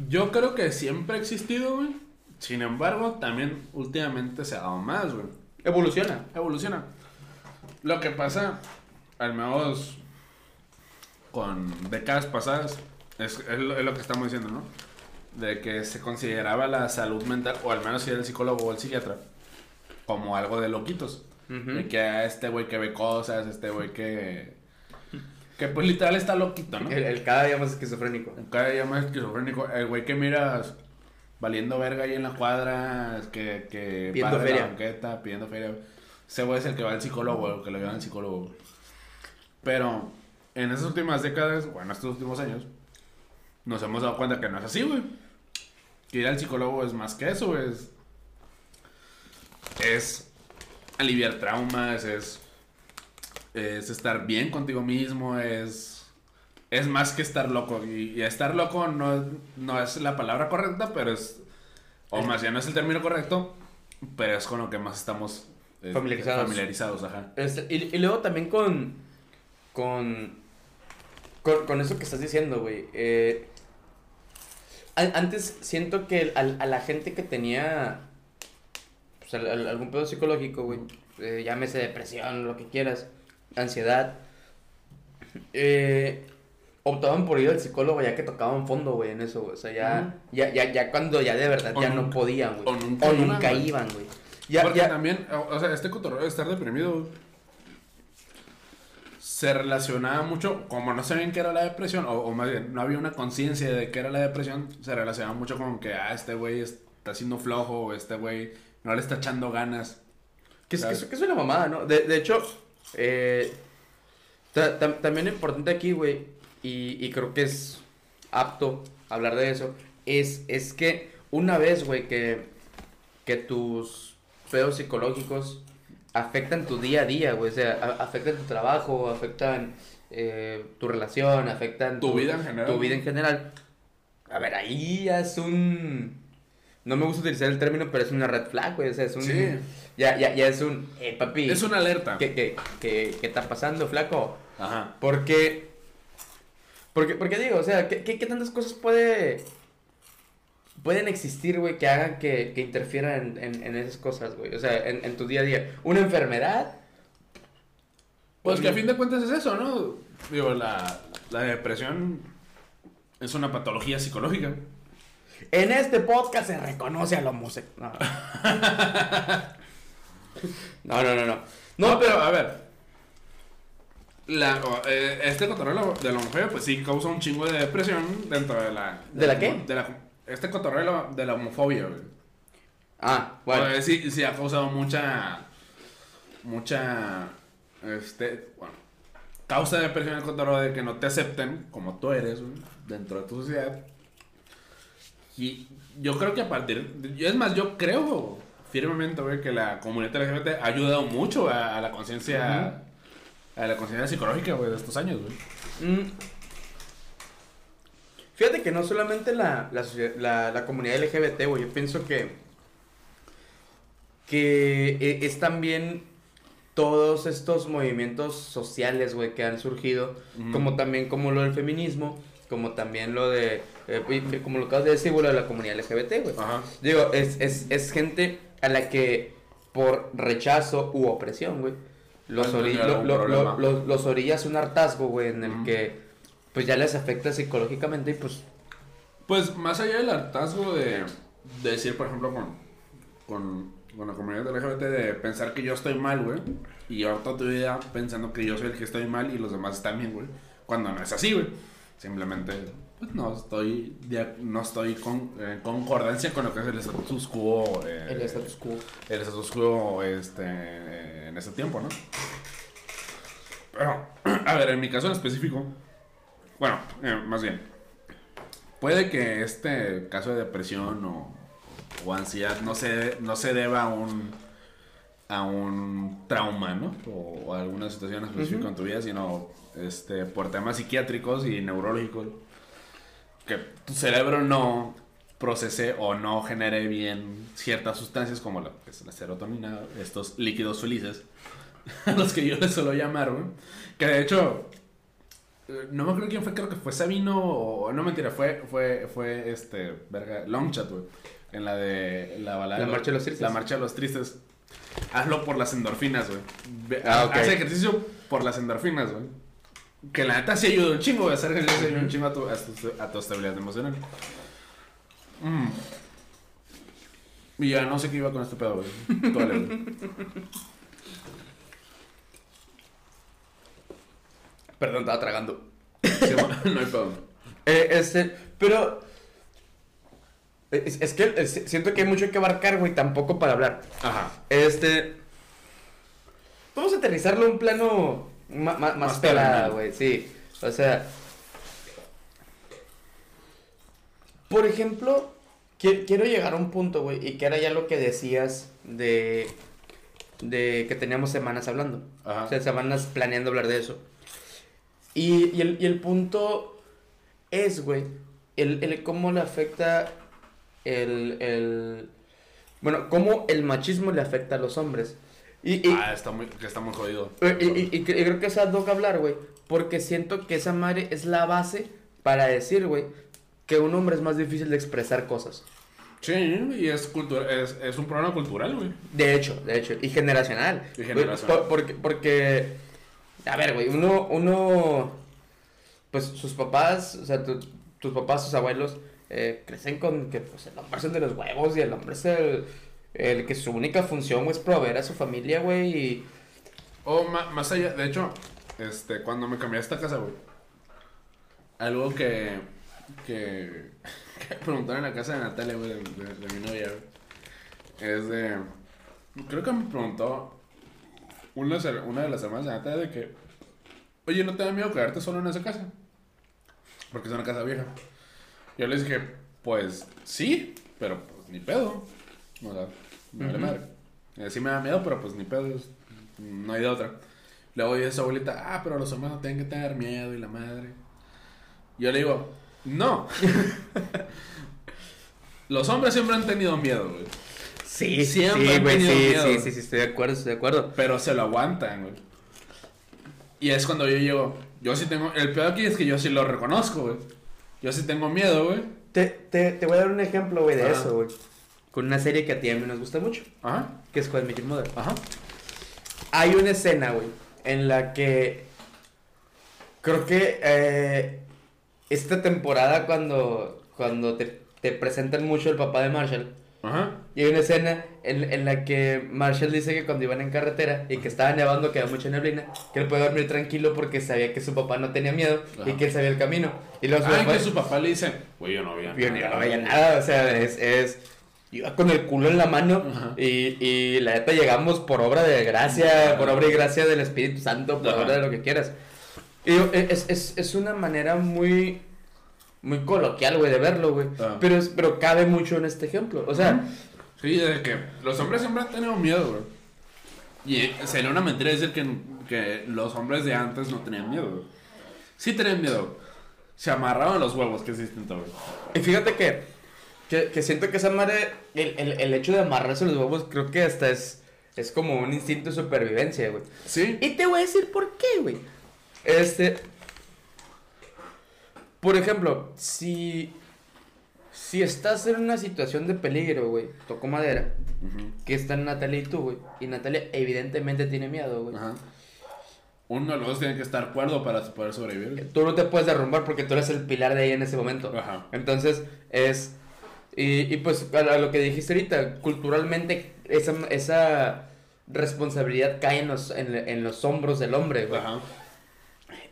Yo creo que siempre ha existido, güey. Sin embargo, también últimamente se ha dado más, güey. Evoluciona. Evoluciona. Lo que pasa, al menos con décadas pasadas, es, es lo, es lo que estamos diciendo, ¿no? De que se consideraba la salud mental, o al menos si era el psicólogo o el psiquiatra, como algo de loquitos. De que a este güey que ve cosas, este güey que. Que pues literal está loquito, ¿no? el, el cada día más esquizofrénico. Cada día más esquizofrénico. El güey que miras valiendo verga ahí en la cuadra, es que, que Pidiendo feria. la banqueta, pidiendo feria. Ese güey es el que va al psicólogo, el que lo lleva al psicólogo. Pero en esas últimas décadas, bueno, estos últimos años, nos hemos dado cuenta que no es así, güey. Que ir al psicólogo es más que eso, es. Es aliviar traumas, es. Es estar bien contigo mismo, es. Es más que estar loco. Y, y estar loco no, no es la palabra correcta, pero es. O más bien no es el término correcto, pero es con lo que más estamos eh, Familiarizados. familiarizados, ajá. Este, y, y luego también con, con, con, con eso que estás diciendo, güey. eh, a- antes siento que al- a la gente que tenía pues, al- al- algún pedo psicológico, güey, eh, llámese depresión, lo que quieras, ansiedad, eh, optaban por ir al psicólogo ya que tocaban fondo, güey, en eso, güey. O sea, ya, ya, ya, ya cuando ya de verdad O ya no podían, güey. o nunca O iban, nunca güey. iban, güey. Ya, Porque ya, también, o sea, este cotorreo de estar deprimido se relacionaba mucho, como no sabían qué era la depresión, o, o más bien, no había una conciencia de qué era la depresión, se relacionaba mucho con que, ah, este güey está siendo flojo, o este güey no le está echando ganas. Que es, que, es, que es una mamada, ¿no? De, de hecho, eh, ta- tam- también importante aquí, güey, y, y creo que es apto hablar de eso, es, es que una vez, güey, que, que tus pedos psicológicos afectan tu día a día, güey. O sea, a- afectan tu trabajo, afectan eh, tu relación, afectan Tu vida en general. Tu vida en general. A ver, ahí es un. No me gusta utilizar el término, pero es una red flag, güey. O sea, es un. Sí. Ya, ya, ya es un. Eh, papi. Es una alerta. ¿Qué, qué, qué, qué está pasando, flaco? Ajá. Porque. Porque, porque digo, o sea, ¿qué, qué, qué tantas cosas puede. Pueden existir, güey, que hagan que, que interfieran en, en, en esas cosas, güey. O sea, en, en tu día a día. Una enfermedad. Pues que a fin de cuentas es eso, ¿no? Digo, la, la depresión es una patología psicológica. En este podcast se reconoce al homosexual. [laughs] No. no, no, no, no. No, pero a ver. La, eh, este cotorreo de la homofobia, pues sí causa un chingo de depresión dentro de la. ¿De la qué? De la, este cotorreo de la homofobia, güey. Ah, bueno. Pues sí, sí ha causado mucha. Mucha. Este. Bueno. Causa depresión el cotorreo de que no te acepten como tú eres, güey, dentro de tu sociedad. Y yo creo que a partir. de- Es más, yo creo firmemente, güey, que la comunidad LGBT ha ayudado mucho a, a la conciencia. A la conciencia psicológica, güey, de estos años, güey. Mm. Fíjate que no solamente la, la, socie- la, la comunidad LGBT, güey, yo pienso que, que e- es también todos estos movimientos sociales, güey, que han surgido, como también como lo del feminismo, como también lo de, eh, como lo que acabas de decir, de la comunidad LGBT, güey. Ajá. Digo, es, es, es gente a la que por rechazo u opresión, güey, los, No ori- tendría lo- los- orillas un hartazgo, güey, en el que pues ya les afecta psicológicamente y pues Pues más allá del hartazgo de, de decir, por ejemplo, con, con, con la comunidad LGBT, de pensar que yo estoy mal, güey, y llevar toda tu vida pensando que yo soy el que estoy mal y los demás están bien, güey, cuando no es así, güey. Simplemente, pues no estoy, no estoy con, en concordancia con lo que es el status quo. eh, el status quo. el status quo este, eh, en ese tiempo, ¿no? Pero, [clears throat] a ver, en mi caso en específico, bueno, eh, más bien, puede que este caso de depresión o, o ansiedad no se, no se deba a un, a un trauma, ¿no? O, a alguna situación específica Ujú. en tu vida, sino este, por temas psiquiátricos y neurológicos, que tu cerebro no procese o no genere bien ciertas sustancias como la, pues, la serotonina, estos líquidos felices, [laughs] a los que yo les suelo llamar, güey. Que de hecho, eh, no me acuerdo quién fue, creo que fue Sabino, o no mentira, fue, fue, fue este, verga, Longchat, güey. En la de la balada. La Marcha de los Tristes. La marcha de los tristes. Hazlo por las endorfinas, güey. Ah, haz- ok. Haz ejercicio por las endorfinas, güey. Que la neta sí ayuda un chingo, güey. Hacer ejercicio ayuda un chingo a tu, a tu, a tu estabilidad emocional. Mm. Y ya no sé qué iba con este pedo, güey. [laughs] Perdón, estaba tragando. Sí, [laughs] no hay pedo. Eh, este, pero es, es que es- siento que hay mucho que abarcar, güey, tampoco para hablar. Ajá. Este. Vamos a aterrizarlo a un plano ma- ma- más, Más terrenal. güey, sí. O sea. Por ejemplo, qui- quiero llegar a un punto, güey, y que era ya lo que decías de. de que teníamos semanas hablando. Ajá. O sea, semanas planeando hablar de eso. Y, y el, y el punto es, güey, el, el cómo le afecta el, el... Bueno, cómo el machismo le afecta a los hombres. Y, y, Ah, está muy, que está muy jodido. y- y- y cre- y creo que es ad hoc hablar, güey, porque siento que esa madre es la base para decir, güey, que un hombre es más difícil de expresar cosas. Sí, y es, cultura, es, es un problema cultural, güey. De hecho, de hecho, y generacional. Y generacional. por- porque, porque, a ver, güey, uno, uno, pues sus papás, o sea, tu- tus papás, tus abuelos, eh, crecen con que, pues, el hombre es el de los huevos y el hombre es el, el que su única función, es proveer a su familia, güey, y... O ma- más allá, de hecho, este, cuando me cambié a esta casa, güey. Algo que, que, [laughs] que preguntaron en la casa de Natalia, güey, de, mi novia, güey. Es de, creo que me preguntó una, una de las hermanas de Natalia de que, oye, ¿no te da miedo quedarte solo en esa casa? Porque es una casa vieja. Yo les dije, pues sí, pero pues ni pedo. O sea, me vale Ujú. madre. Y así me da miedo, pero pues ni pedo, no hay de otra. Luego dice su abuelita, ah, pero los hombres no tienen que tener miedo y la madre. Yo le digo, no. [laughs] los hombres siempre han tenido miedo, güey. Sí, Siempre sí, han güey, tenido sí, miedo. sí, sí, sí, estoy de acuerdo, estoy de acuerdo. Pero se lo aguantan, güey. Y es cuando yo llego, yo sí tengo, el peor aquí es que yo sí lo reconozco, güey. Yo sí tengo miedo, güey. Te, te, te voy a dar un ejemplo, güey, de Ajá. eso, güey. Con una serie que a ti y a mí nos gusta mucho, Ajá, que es How I Met Your Mother. ajá. Hay una escena, güey, en la que creo que eh, esta temporada cuando, cuando te, te presentan mucho el papá de Marshall, Ajá. y hay una escena en, en la que Marshall dice que cuando iban en carretera y que estaba nevando, que había mucha neblina, que él puede dormir tranquilo porque sabía que su papá no tenía miedo y que él sabía el camino. Y luego su Ah, papá- que su papá le dice, güey, yo no veía yo no, yo no veía nada, o sea, es, es iba con el culo en la mano y, y la neta llegamos por obra de gracia, por obra y gracia del Espíritu Santo, por Ajá. obra de lo que quieras. Y digo, es, es, es una manera muy, muy coloquial, güey, de verlo, güey, Ajá. pero, pero cabe mucho en este ejemplo, o sea, Sí, de que los hombres siempre han tenido miedo, güey. Y sería una mentira decir que, que los hombres de antes no tenían miedo, güey. Sí tenían miedo. Se amarraban los huevos, que es distinto, güey. y fíjate que, que, que siento que esa madre, el, el, el hecho de amarrarse los huevos, creo que hasta es, es como un instinto de supervivencia, güey. Sí. Y te voy a decir por qué, güey. Este. Por ejemplo, si. Si estás en una situación de peligro, güey, tocó madera, Ujú. que están Natalia y tú, güey, y Natalia evidentemente tiene miedo, güey. Ajá. Uno de los dos tiene que estar cuerdo para poder sobrevivir. Tú no te puedes derrumbar porque tú eres el pilar de ella en ese momento. Ajá. Entonces, es. Y, y pues, a, a lo que dijiste ahorita, culturalmente, esa, esa responsabilidad cae en los, en, en los hombros del hombre, güey. Ajá.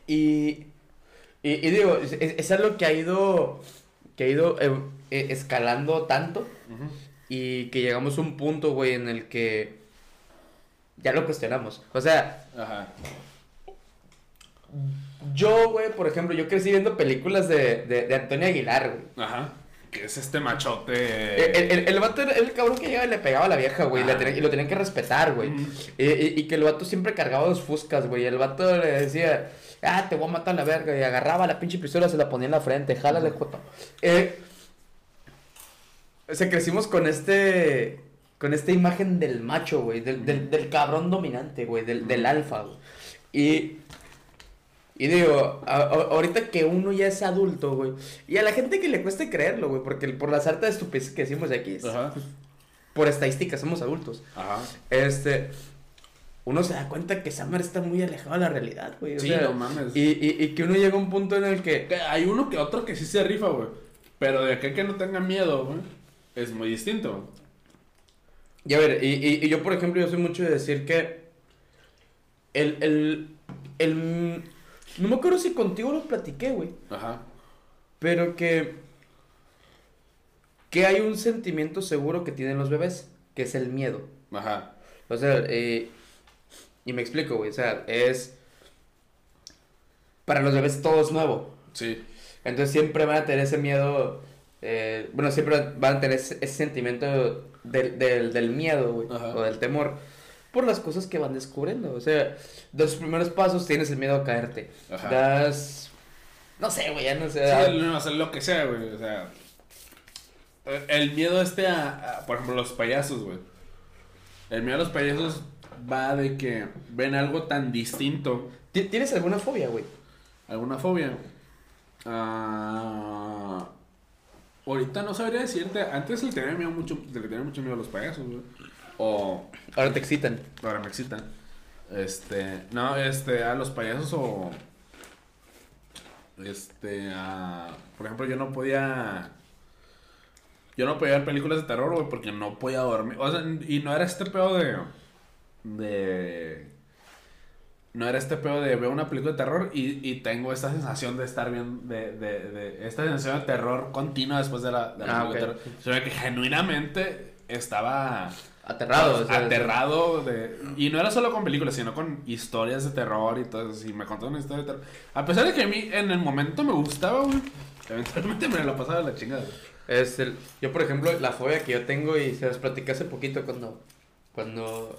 Y, y, y digo, es, es- algo que ha ido, que ha ido eh, eh, escalando tanto y que llegamos a un punto, güey, en el que ya lo cuestionamos. O sea, Ajá. yo, güey, por ejemplo, yo crecí viendo películas de, de, de Antonio Aguilar, güey. Ajá. Que es este machote. El, el, el vato era el cabrón que llegaba y le pegaba a la vieja, güey, y, Ah. y lo tenían que respetar, güey. Y, y- y que el vato siempre cargaba los fuscas, güey. El vato le decía, ah, te voy a matar a la verga. Y agarraba la pinche pistola, se la ponía en la frente, jálale, joto. Eh, o sea, crecimos con este. Con esta imagen del macho, güey. Del, del, del cabrón dominante, güey. Del, del alfa, güey. Y. Y digo, a- a- ahorita que uno ya es adulto, güey. Y a la gente que le cueste creerlo, güey. Porque por la sarta de estupidez que decimos de aquí. Ajá. Por estadística, somos adultos. Ajá. Este, uno se da cuenta que Samar está muy alejado de la realidad, güey. o Sí, sea, no mames. Y, y, y que uno llega a un punto en el que, Que Hay uno que otro que sí se rifa, güey. Pero de aquel que no tenga miedo, güey, es muy distinto. y a ver, y, y, y yo por ejemplo, yo soy mucho de decir que el, el, el, no me acuerdo si contigo lo platiqué, güey, Ajá. pero que, que hay un sentimiento seguro que tienen los bebés, que es el miedo. Ajá. O sea, eh, y me explico, güey, o sea, es, para los bebés todo es nuevo. Sí. Entonces siempre van a tener ese miedo, eh, bueno, siempre van a tener ese, ese sentimiento del, del, del miedo, güey, o del temor, por las cosas que van descubriendo. O sea, de los primeros pasos tienes el miedo a caerte. Ajá. Das, no sé, güey, ya no sé. Sí, no, hacer lo que sea, güey. O sea. el- miedo este a, a, por ejemplo, los payasos, güey. El miedo a los payasos va de que ven algo tan distinto. ¿Ti- ¿Tienes alguna fobia, güey? ¿Alguna fobia? Ah, ahorita no sabría decirte. Antes le tenía miedo mucho, le tenía mucho miedo a los payasos, güey. O Ahora te excitan. ahora me excitan. Este, no, este, a los payasos o este, a, por ejemplo, yo no podía yo no podía ver películas de terror, güey, porque no podía dormir. O sea, y no era este pedo de de no era este pedo de ver una película de terror y, y tengo esta sensación de estar bien, de, de, de esta sensación de terror continua después de la, de la Ah, película de ok. terror. O sea, que genuinamente estaba Aterrado. o sea, aterrado de y no era solo con películas sino con historias de terror y todo eso y me contó una historia de terror a pesar de que a mí en el momento me gustaba güey eventualmente me la pasaba la chingada Es el, yo, por ejemplo, la fobia que yo tengo y se los platicé hace poquito cuando, Cuando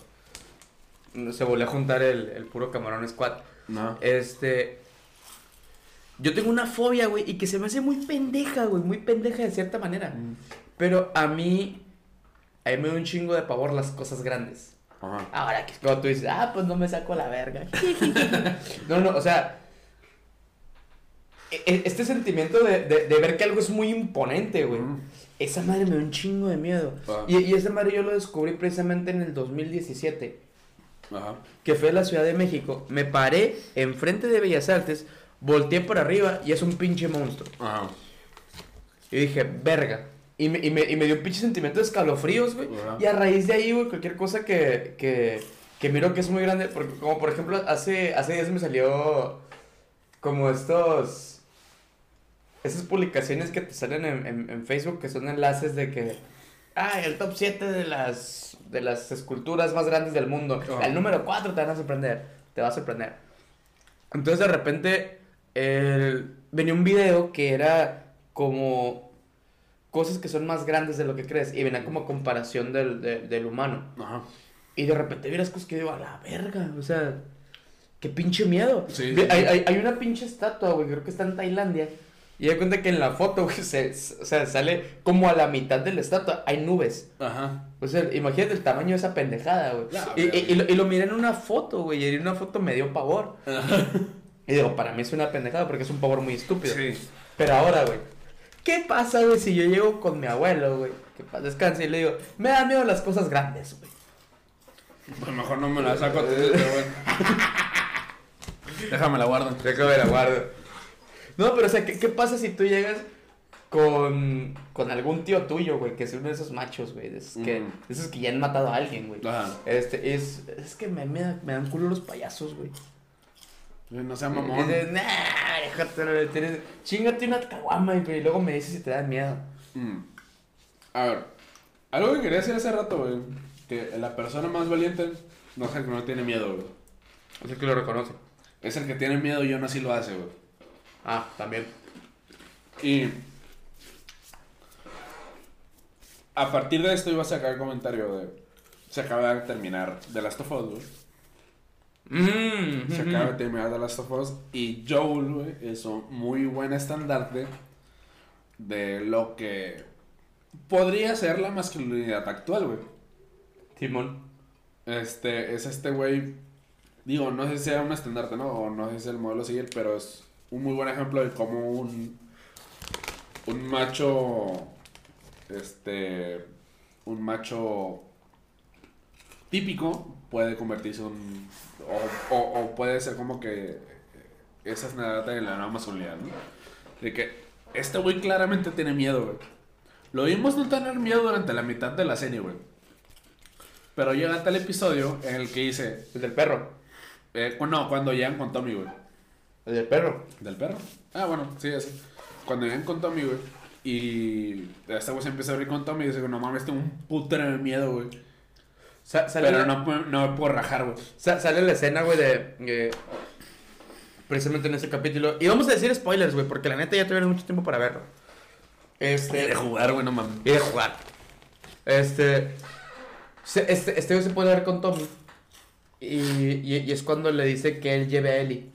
se volvió a juntar el, el puro camarón squad. No. Este. Yo tengo una fobia, güey, y que se me hace muy pendeja, güey, muy pendeja de cierta manera. Mm. Pero a mí. A mí me da un chingo de pavor las cosas grandes. Ajá. Ahora que es cuando tú dices, ah, pues no me saco la verga. [laughs] [laughs] no, no, o sea. e- e- Este sentimiento de, de, de ver que algo es muy imponente, güey. Mm. Esa madre me da un chingo de miedo. Ah. Y, y esa madre yo lo descubrí precisamente en el 2017 Ajá. que fue a la Ciudad de México, me paré enfrente de Bellas Artes, volteé por arriba y es un pinche monstruo. Ajá. Y dije, verga. Y me, y me, y me dio un pinche sentimiento de escalofríos, güey. Y a raíz de ahí, güey, cualquier cosa que, que, que miro que es muy grande, porque, como por ejemplo, hace, hace días me salió como estos... Esas publicaciones que te salen en, en, en Facebook que son enlaces de que... Ah, el top 7 de las, de las esculturas más grandes del mundo. El número 4 te van a sorprender. Te va a sorprender. Entonces de repente el- venía un video que era como cosas que son más grandes de lo que crees. Y venía como comparación del, de- del humano. Ajá. Y de repente vi las cosas que digo, a la verga. O sea, qué pinche miedo. Sí, hay, hay- hay una pinche estatua, güey, creo que está en Tailandia. Y da cuenta que en la foto, güey, se, o sea, sale como a la mitad de la estatua. Hay nubes. Ajá. O sea, imagínate el tamaño de esa pendejada, güey. La Y, verga. y- y lo, y lo miré en una foto, güey. Y en una foto me dio pavor. Y digo, para mí es una pendejada porque es un pavor muy estúpido. Sí. Pero ahora, güey. ¿Qué pasa, güey, si yo llego con mi abuelo, güey? Que paz descanse y le digo, me da miedo las cosas grandes, güey. Pues mejor no me la saco, pero bueno. [laughs] Déjame la guardo. Déjame la guardo. No, pero o sea, ¿qué, qué pasa si tú llegas con, con algún tío tuyo, güey? Que es uno de esos machos, güey. De esos, que, Mm. de esos que ya han matado a alguien, güey. Ajá. Este, es, es que me, me, da- me dan culo los payasos, güey. No sea mamón. dices, nah, déjate, tienes- chingate una caguama, y luego me dices si te dan miedo. Mm. A ver, algo que quería decir hace rato, güey. Que la persona más valiente no es el que no tiene miedo, güey. Es el que lo reconoce. Es el que tiene miedo y aún así lo hace, güey. Ah, también. Y. A partir de esto iba a sacar el comentario de. Se acaba de terminar The Last of Us, güey. Mm, Se acaba de terminar The Last of Us. Y Joel, güey, es un muy buen estandarte de lo que podría ser la masculinidad actual, güey. Timón. Este, es este güey. Digo, no sé si sea un estandarte, ¿no? O no sé si es el modelo a seguir, pero es un muy buen ejemplo de cómo un. Un macho. Este. Un macho. Típico puede convertirse en un. O, o, o puede ser como que. Esa estandarte de la nueva masculinidad, ¿no? De que este güey claramente tiene miedo, güey. Lo vimos no tener miedo durante la mitad de la serie, güey. Pero llega tal episodio en el que dice, El del perro. eh, no, cuando llegan con Tommy, güey. El del perro. ¿Del perro? Ah, bueno, sí, ese. Cuando llegan con Tommy, güey. Y esta güey se empieza a abrir con Tommy y dice, no mames, tengo un puto de miedo, güey. Sa- sale, Pero la, no, no me puedo rajar, güey. sa- sale la escena, güey, de... eh, precisamente en ese capítulo. Y vamos a decir spoilers, güey, porque la neta ya tuvieron mucho tiempo para verlo. Este... De jugar, güey, no mames. Y de jugar. Este. se- este, este se puede ver con Tommy. Y, y, y es cuando le dice que él lleve a Ellie.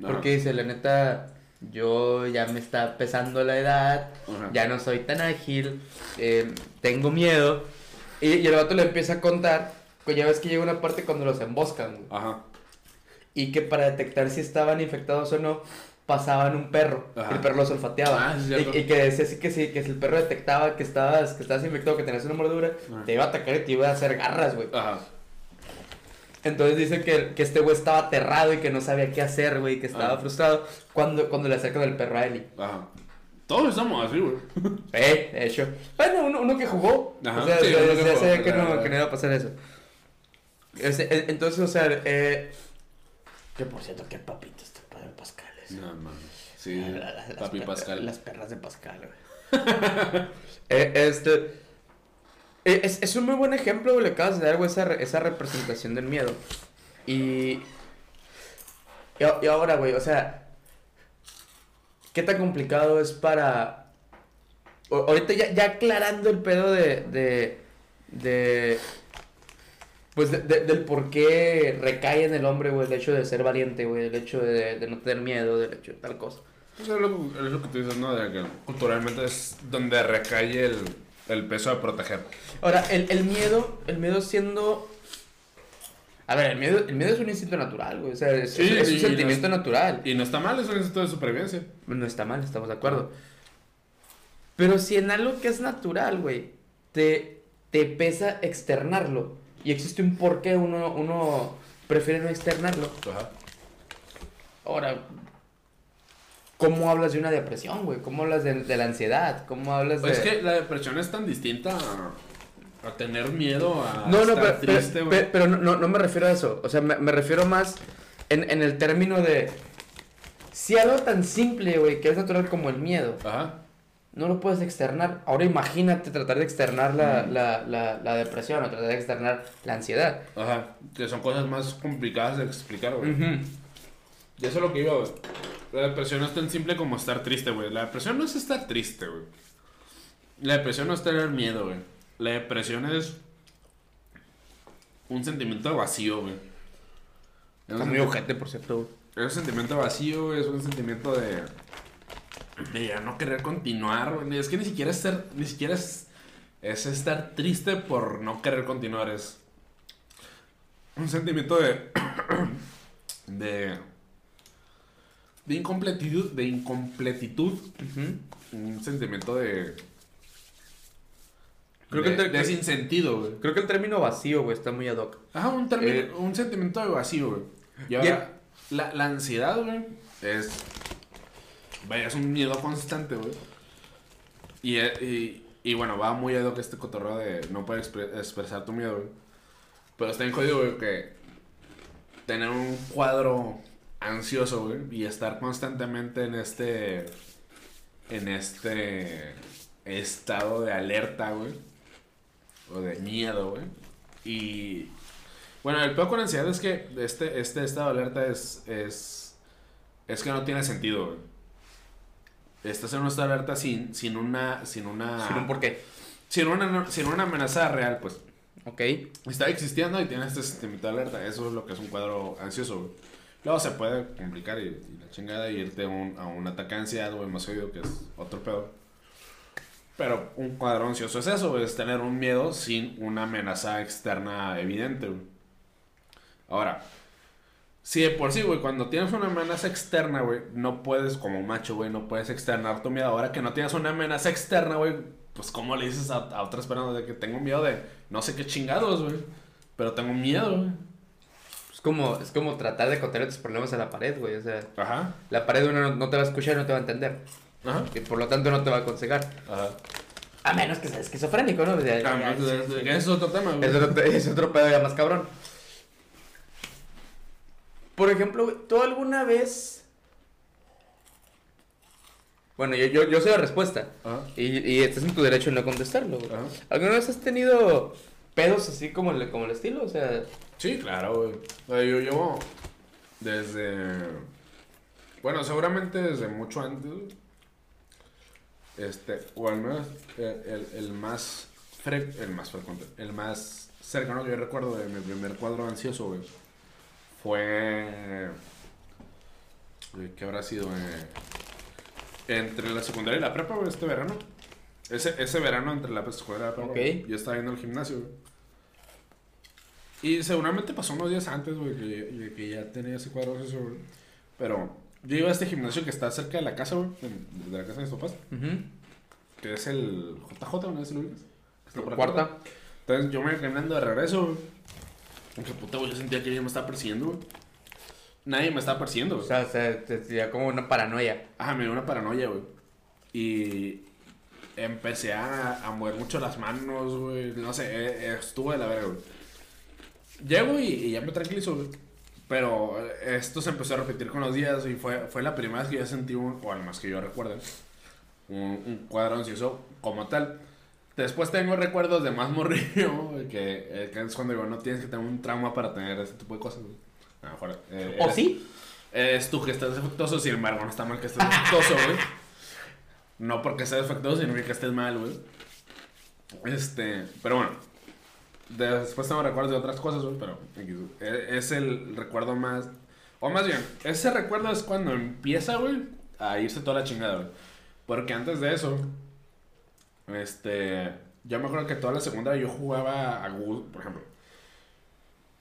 Porque dice, la neta, yo ya me está pesando la edad. Ya no soy tan ágil. eh, tengo miedo. Y, y el vato le empieza a contar. Que ya ves que llega una parte cuando los emboscan. güey, Ajá. Y que para detectar si estaban infectados o no, pasaban un perro. Ajá. El perro los olfateaba. Ah, y, y que decía así que sí, que si el perro detectaba que estabas, que estabas infectado, que tenías una mordura, Ajá. te iba a atacar y te iba a hacer garras, güey. Ajá. Entonces dice que, que este güey estaba aterrado y que no sabía qué hacer, güey, que estaba frustrado cuando, cuando le acercan el perro a Ellie. Ajá. Todos estamos así, güey. [laughs] Eh, de hecho. Bueno, uno, uno que jugó. Ajá, o sea, sí, uno que ya jugó, sabía que no, que no iba a pasar eso. Ese- e- entonces, o sea, eh, que por cierto, qué papito este padre Pascal es. No. Sí, La- papi Pascal. Las perras de Pascal, güey. [laughs] Eh, este. eh, Es, es un muy buen ejemplo, güey, le acabas de dar, güey, esa, esa representación del miedo. Y. Y, y ahora, güey, o sea. ¿Qué tan complicado es para. o- ahorita ya, ya aclarando el pedo de. de. de. Pues de- de- del por qué recae en el hombre, güey, el hecho de ser valiente, güey, el hecho de, de no tener miedo, del hecho de tal cosa. Pues es, lo, es lo que tú dices, ¿no? De que culturalmente es donde recae el, el peso de proteger. Ahora, el, el miedo, el miedo siendo... A ver, el miedo, el miedo es un instinto natural, güey, o sea, es, Sí, es- es un sentimiento no natural. Y no está mal, es un instinto de supervivencia. No está mal, estamos de acuerdo. Pero si en algo que es natural, güey, te, te pesa externarlo y existe un por qué uno, uno prefiere no externarlo. Ajá. Ahora, ¿cómo hablas de una depresión, güey? ¿Cómo hablas de, de la ansiedad? ¿Cómo hablas de...? Es que la depresión es tan distinta a, tener miedo, a No, no, estar pero, triste, güey. pero- pero no, no, me refiero a eso. O sea, me, me refiero más en, en el término de... Si algo tan simple, güey, que es natural como el miedo, Ajá. no lo puedes externar. Ahora imagínate tratar de externar la, la, la, la depresión o tratar de externar la ansiedad. Ajá. Que son cosas más complicadas de explicar, güey. Ujú. Y eso es lo que iba, güey. La depresión no es tan simple como estar triste, güey. La depresión no es estar triste, güey. La depresión no es tener miedo, güey. La depresión es un sentimiento de vacío, güey. Es Está muy ojete, por cierto. güey. Es un sentimiento vacío. Es un sentimiento de... De ya no querer continuar, güey. Es que ni siquiera es ser... Ni siquiera es... Es estar triste por no querer continuar. Es... Un sentimiento de... [coughs] de... De incompletitud. De incompletitud. Un sentimiento de... Creo de, que de sin sentido, güey. Creo que el término vacío, güey, está muy ad hoc. Ajá, un, término- Eh, un sentimiento de vacío, güey. Y ahora, la, la ansiedad, güey, es. Vaya, es un miedo constante, güey. Y, eh, y, y bueno, va muy a lo que este cotorreo de no poder expre- expresar tu miedo, güey. Pero está bien jodido, güey, que tener un cuadro ansioso, güey, y estar constantemente en este. En este estado de alerta, güey. O de miedo, güey. Y. Bueno, el peor con ansiedad es que este, este estado de alerta es. Es, es que no tiene sentido, güey. Estás en un estado de alerta sin, sin una. Sin una. Sin un porqué. sin una, sin una amenaza real, pues. Ok. Está existiendo y tiene este sentimiento de alerta. Eso es lo que es un cuadro ansioso, güey. Luego se puede complicar y, y la chingada y irte a un, a un ataque de ansiedad, güey, más oído, que es otro pedo. Pero un cuadro ansioso es eso, es tener un miedo sin una amenaza externa evidente, güey. Ahora, si de por sí, güey, cuando tienes una amenaza externa, güey, no puedes, como macho, güey, no puedes externar tu miedo. Ahora que no tienes una amenaza externa, güey, pues ¿cómo le dices a, a otras personas de que tengo miedo de no sé qué chingados, güey? Pero tengo miedo, güey. Es como, es como tratar de contarle tus problemas a la pared, güey. O sea, Ajá, la pared uno no, no te va a escuchar y no te va a entender. Ajá, Y por lo tanto no te va a aconsejar. ajá. A menos que seas esquizofrénico, ¿no? Ah, ya- no, es- es- es otro tema, güey. Es otro, es otro pedo ya más cabrón. Por ejemplo, güey, ¿tú alguna vez... Bueno, yo, yo, yo sé la respuesta. Ajá, Y, y estás en tu derecho en no contestarlo, güey. ajá. ¿Alguna vez has tenido pedos así como el, como el estilo? O sea, Sí, claro, güey. O sea, yo llevo desde. Bueno, seguramente desde mucho antes. Este, o al menos el, el, el más. fre- el más frecuente. El más cercano que yo recuerdo de mi primer cuadro ansioso, güey. Fue. güey, ¿Qué habrá sido? Eh, entre la secundaria y la prepa, güey, este verano. Ese, ese verano entre la secundaria y la prepa. Yo estaba yendo al gimnasio, güey. Y seguramente pasó unos días antes, güey, que, que ya tenía ese cuadro ansioso, güey. Pero yo iba a este gimnasio que está cerca de la casa, güey, de, la casa de mis papás, que es el JJ, ¿no es el? Que está por la cuarta. Entonces yo me iba caminando de regreso, güey. Aunque puta, güey, yo sentía que alguien me estaba persiguiendo, güey. Nadie me estaba persiguiendo, güey. o sea, te sería como una paranoia. Ajá, me dio una paranoia, güey. Y empecé a, a mover mucho las manos, güey. No sé, eh, estuvo de la verga, güey. Llego y, y ya me tranquilizo, güey. Pero esto se empezó a repetir con los días y fue, fue la primera vez que yo sentí un, o al más que yo recuerde, un, un cuadro ansioso como tal. Después tengo recuerdos de más morrillo, [laughs] que, eh, que es cuando digo, no tienes que tener un trauma para tener ese tipo de cosas. A lo mejor, eh, ¿O eres- sí? es tú que estás defectuoso, sin embargo, no está mal que estés defectuoso, güey. No porque estés defectuoso significa que estés mal, güey. Este, pero bueno. Después tengo recuerdos de otras cosas, pero. E- es el recuerdo más... O más bien, ese recuerdo es cuando empieza, güey, a irse toda la chingada, güey. Porque antes de eso, este... Yo me acuerdo que toda la secundaria yo jugaba a Google, por ejemplo.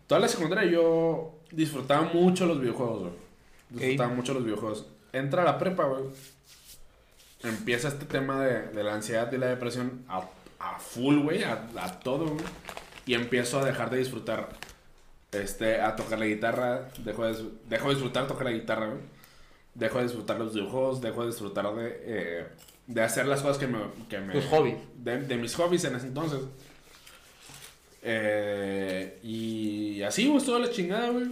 Toda la secundaria yo disfrutaba mucho los videojuegos, güey. Disfrutaba mucho los videojuegos. Entra a la prepa, güey. Empieza este tema de, de la ansiedad y la depresión a, a full, güey, a, a todo, güey. Y empiezo a dejar de disfrutar, este, a tocar la guitarra. Dejo de, dejo de disfrutar tocar la guitarra, güey. Dejo de disfrutar los videojuegos, dejo de disfrutar de, eh, de hacer las cosas que me... Que me Tus hobbies. De, de mis hobbies en ese entonces. Eh, y así, güey, toda la chingada, güey.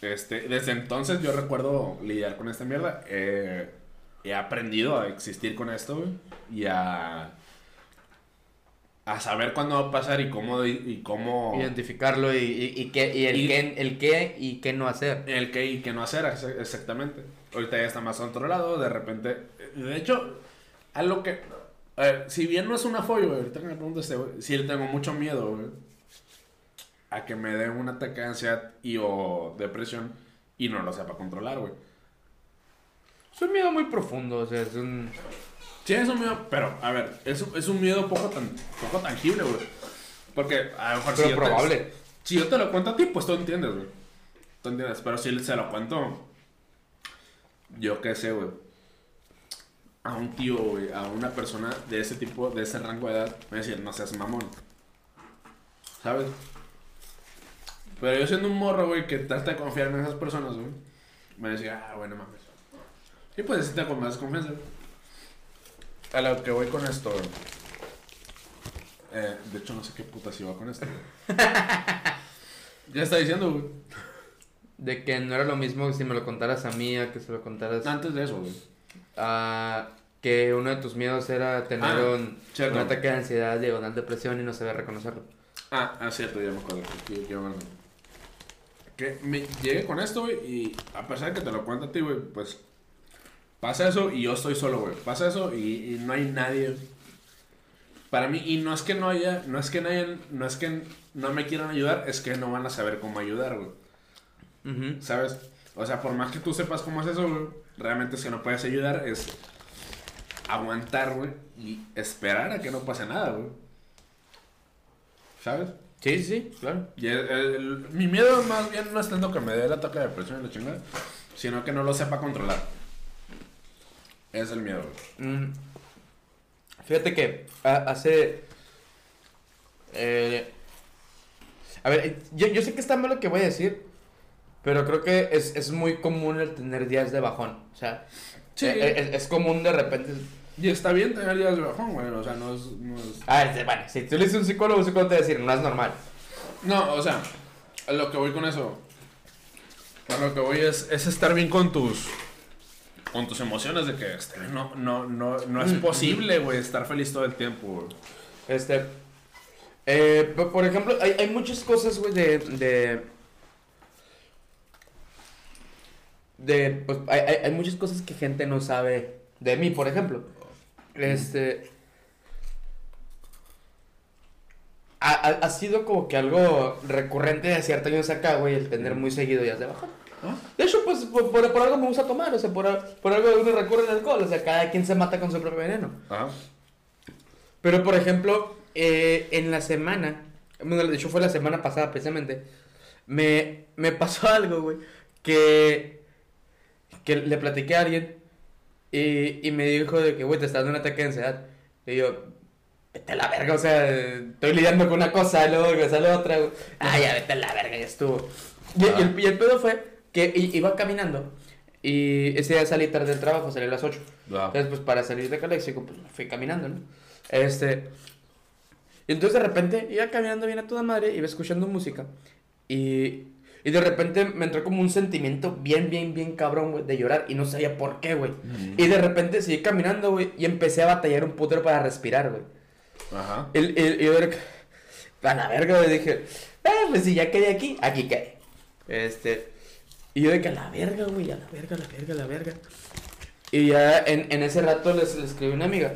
Este, desde entonces yo recuerdo lidiar con esta mierda. Eh, he aprendido a existir con esto, güey. Y a. A saber cuándo va a pasar y cómo. Y cómo Identificarlo y, y, y qué, y el, Y- qué, el qué y qué no hacer. el qué y qué no hacer, ex- exactamente. Ahorita ya está más controlado, de repente. De hecho, a lo que. a ver, si bien no es una güey, ahorita que me preguntas, este, güey, sí le tengo mucho miedo, güey. A que me dé un ataque de ansiedad y o depresión y no lo sepa controlar, güey. Es un miedo muy profundo, o sea, es un... Sí, es un miedo, pero, a ver, es, un- es un miedo poco, tan, poco tangible, güey. Porque, a lo mejor si Pero yo te- probable. si yo te lo cuento a ti, pues tú entiendes, güey. Tú entiendes, pero si se lo cuento, yo qué sé, güey. A un tío, güey, a una persona de ese tipo, de ese rango de edad, me decir, no seas mamón. ¿Sabes? Pero yo siendo un morro, güey, que trata de confiar en esas personas, güey, me decía, ah, bueno, mames. Y pues sí te con más confianza, güey. A lo que voy con esto. Eh, de hecho, no sé qué puta si va con esto, [laughs] ya está diciendo, güey. De que no era lo mismo si me lo contaras a mí, a que se lo contaras Antes de eso, güey. a... Que uno de tus miedos era tener Ah, un, ataque de ansiedad, diagonal depresión y no saber reconocerlo. Ah, ah, cierto, ya me acuerdo. Bueno, que me llegué con esto, güey, y a pesar de que te lo cuento a ti, güey, pues pasa eso y yo estoy solo, güey. Pasa eso y, y no hay nadie para mí. Y no es que no haya, no es que nadie, no es que no me quieran ayudar, es que no van a saber cómo ayudar, güey. ¿Sabes? O sea, por más que tú sepas cómo es eso, güey, realmente que no puedes ayudar, es aguantar, güey, y esperar a que no pase nada, güey. ¿Sabes? Sí, sí, sí, claro. Y el- el- mi miedo más bien no es tanto que me dé el ataque de depresión y la chingada, sino que no lo sepa controlar. Es el miedo, güey. Mm. Fíjate que ah, hace... eh, a ver, yo, yo sé que está mal lo que voy a decir, pero creo que es, es muy común el tener días de bajón. O sea, Sí. eh, eh, es, es común de repente... Y está bien tener días de bajón, güey, o sea, no es... No, es- A ver, bueno, si tú le dices a un psicólogo, un psicólogo te va a decir, no es normal. no, o sea, a lo que voy con eso, a lo que voy es, es estar bien con tus... Con tus emociones de que este, no, no, no, no es posible, güey, estar feliz todo el tiempo. Este. eh, po- por ejemplo, hay, hay muchas cosas, güey, de. de. de, pues, hay, hay, hay muchas cosas que gente no sabe de mí, por ejemplo. Este. Ha, ha- sido como que algo recurrente de ciertos años acá, güey, el tener muy seguido días de bajón. ¿Ah? De hecho, pues por, por- por algo me gusta tomar, o sea, por, por algo uno recurre al alcohol, o sea, cada quien se mata con su propio veneno. Ajá. Pero, por ejemplo, eh, en la semana, bueno, de hecho fue la semana pasada precisamente, me, me pasó [laughs] algo, güey, que, que le platiqué a alguien y, y me dijo de que, güey, te está dando un ataque de ansiedad. Y yo, vete a la verga, o sea, estoy lidiando con una cosa, luego sale otra, güey. Ah, ya, vete a la verga, ya estuvo. Y, y el, y el pedo fue que iba caminando y ese día salí tarde del trabajo, salí a las 8. Va. Entonces, pues para salir de Calexico, pues fui caminando, ¿no? Este. Y entonces de repente iba caminando bien a toda madre, iba escuchando música. Y, y de repente me entró como un sentimiento bien, bien, bien cabrón, güey, de llorar. Y no sabía por qué, güey. Y de repente seguí caminando, güey, y empecé a batallar un putero para respirar, güey. Ajá. Y, y- y yo de- a la verga, güey, dije, eh, pues si ya caí aquí, aquí caí. Este. Y yo de que a la verga, güey, a la verga, a la verga, a la verga. Y ya en, en ese rato les, le escribí una amiga.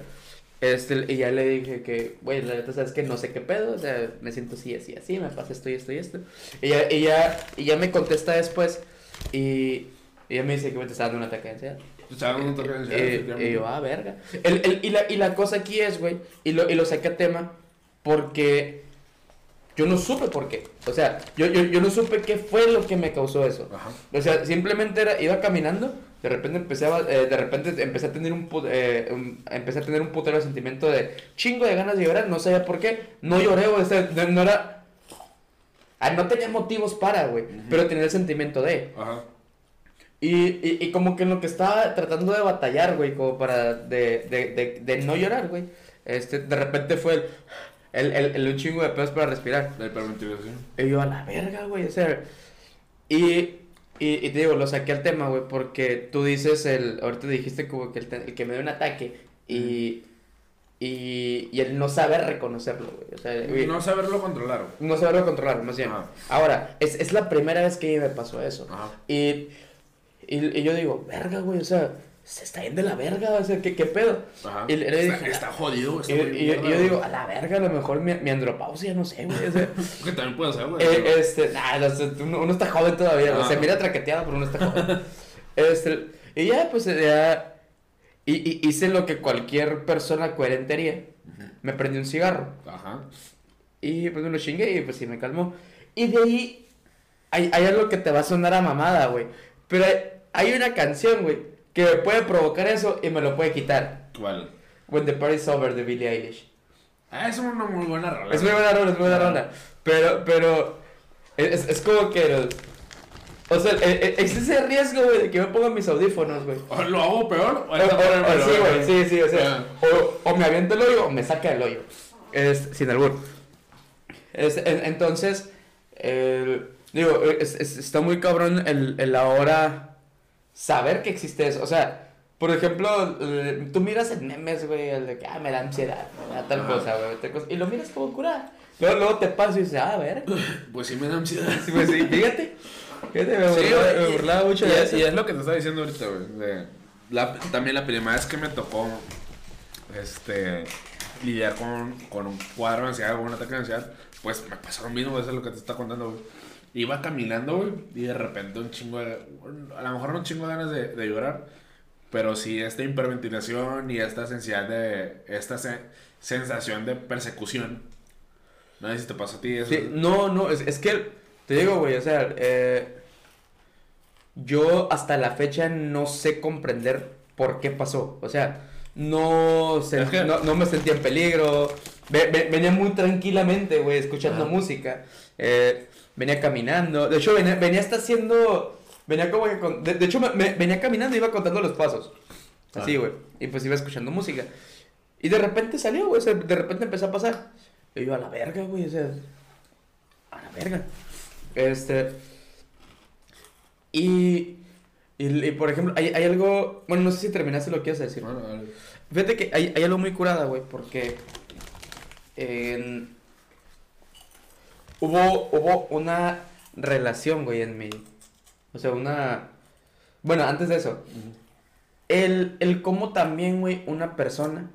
Este, y ya le dije que, güey, la neta, sabes que no sé qué pedo, o sea, me siento así, así, así, me pasa esto y esto y esto. Y ya, y ya, y ya me contesta después y, ella me dice que me está dando un ataque de ansiedad. Te estaba dando un toque de ansiedad, Eh, y yo, ah, verga. El, el- y, la, y la cosa aquí es, güey, y lo, y lo saqué a tema porque yo no supe por qué. O sea, yo, yo, yo no supe qué fue lo que me causó eso. Ajá. O sea, simplemente era, iba caminando, de repente empecé a, eh, de repente empecé a tener un, eh, un- empecé a tener un putero sentimiento de chingo de ganas de llorar, no sabía por qué, no lloré, o sea, no, no era, ah, no tenía motivos para, güey, pero tenía el sentimiento de, Ajá. y, y, y como que en lo que estaba tratando de batallar, güey, como para de, de, de, de no llorar, güey, este, de repente fue el, el, el, el un chingo de pedos para respirar. La hiperventilación. Y yo a la verga, güey, o sea, y, y, y te digo, lo saqué al tema, güey, porque tú dices, el, ahorita dijiste como que el, que me dio un ataque y, y, y el no saber reconocerlo, güey, o sea, güey, No saberlo controlar, güey. no saberlo controlar, más bien. Ajá. Ahora, es, es la primera vez que me pasó eso. Ajá. Y, y, y yo digo, verga, güey, o sea, se está yendo de la verga, o sea, ¿qué, qué pedo? Ajá. Y le- le está, dije, está jodido, Y, está y- y yo digo, a la verga, a lo mejor mi, mi andropausia, no sé, güey, o sea, [laughs] Que también puede ser, güey. eh, este, nah, no uno, uno está joven todavía, Ah. se mira traqueteado, pero uno está joven. [laughs] Este, y ya, pues, ya, y, y hice lo que cualquier persona coherente haría, me prendí un cigarro. Ajá. Y pues me lo chingué y pues sí me calmó. Y de ahí hay, hay algo que te va a sonar a mamada, güey. Pero hay, hay una canción, güey, que me puede provocar eso y me lo puede quitar. ¿Cuál? When the Party's Over de Billie Eilish. Ah, es una muy buena rola. Es muy buena rola, es muy buena rola. Pero, pero, es, es como que... o sea, e- e- existe ese riesgo, güey, de que me ponga mis audífonos, güey. ¿O ¿Lo hago peor? O, o- o- sí, güey, sí, sí, o sea, o, o me aviento el hoyo o me saca el hoyo. Es, sin albur. Es, en- entonces, digo, es- es- está muy cabrón el, el ahora saber que existe eso. O sea, por ejemplo, eh, tú miras en memes, güey, el de que, ah, me da ansiedad, me da tal cosa, güey, tal cosa, y lo miras como cura. Luego, luego te pasa y dices, ah, a ver. [laughs] Pues sí me da ansiedad. Sí, pues sí, fíjate. Fíjate, me, Sí, burlaba, me burlaba mucho y, de es- eso. y es lo que te estaba diciendo ahorita, güey. la- también la primera vez que me tocó este, lidiar con, con un cuadro de ansiedad o un ataque de ansiedad, pues me pasó lo mismo, eso es lo que te está contando, güey. Iba caminando, güey, y de repente un chingo de... A lo mejor no un chingo de ganas de, de llorar, pero sí esta hiperventilación y esta sensibilidad de... Esta se- sensación de persecución. No sé si te pasó a ti eso. Sí, no, no, es, es que, te digo, güey, o sea, eh, yo hasta la fecha no sé comprender por qué pasó. O sea, no, se- Es que- no, no me sentía en peligro. Ve- ve- venía muy tranquilamente, güey, escuchando Ajá. música. Eh, venía caminando. De hecho, venía, venía hasta haciendo... Venía como que... con- de, de hecho, me, me- venía caminando y iba contando los pasos. Así, Ah. güey. Y pues iba escuchando música. Y de repente salió, güey. o sea, de repente empezó a pasar. Y yo, a la verga, güey. O sea, a la verga. Este. Y. Y, y, por ejemplo, hay, hay algo. Bueno, no sé si terminaste lo que ibas a decir. Bueno, dale. Fíjate que hay, hay algo muy curada, güey, porque. en- hubo, hubo una relación, güey, en mi. O sea, una. Bueno, antes de eso. El, el cómo también, güey, una persona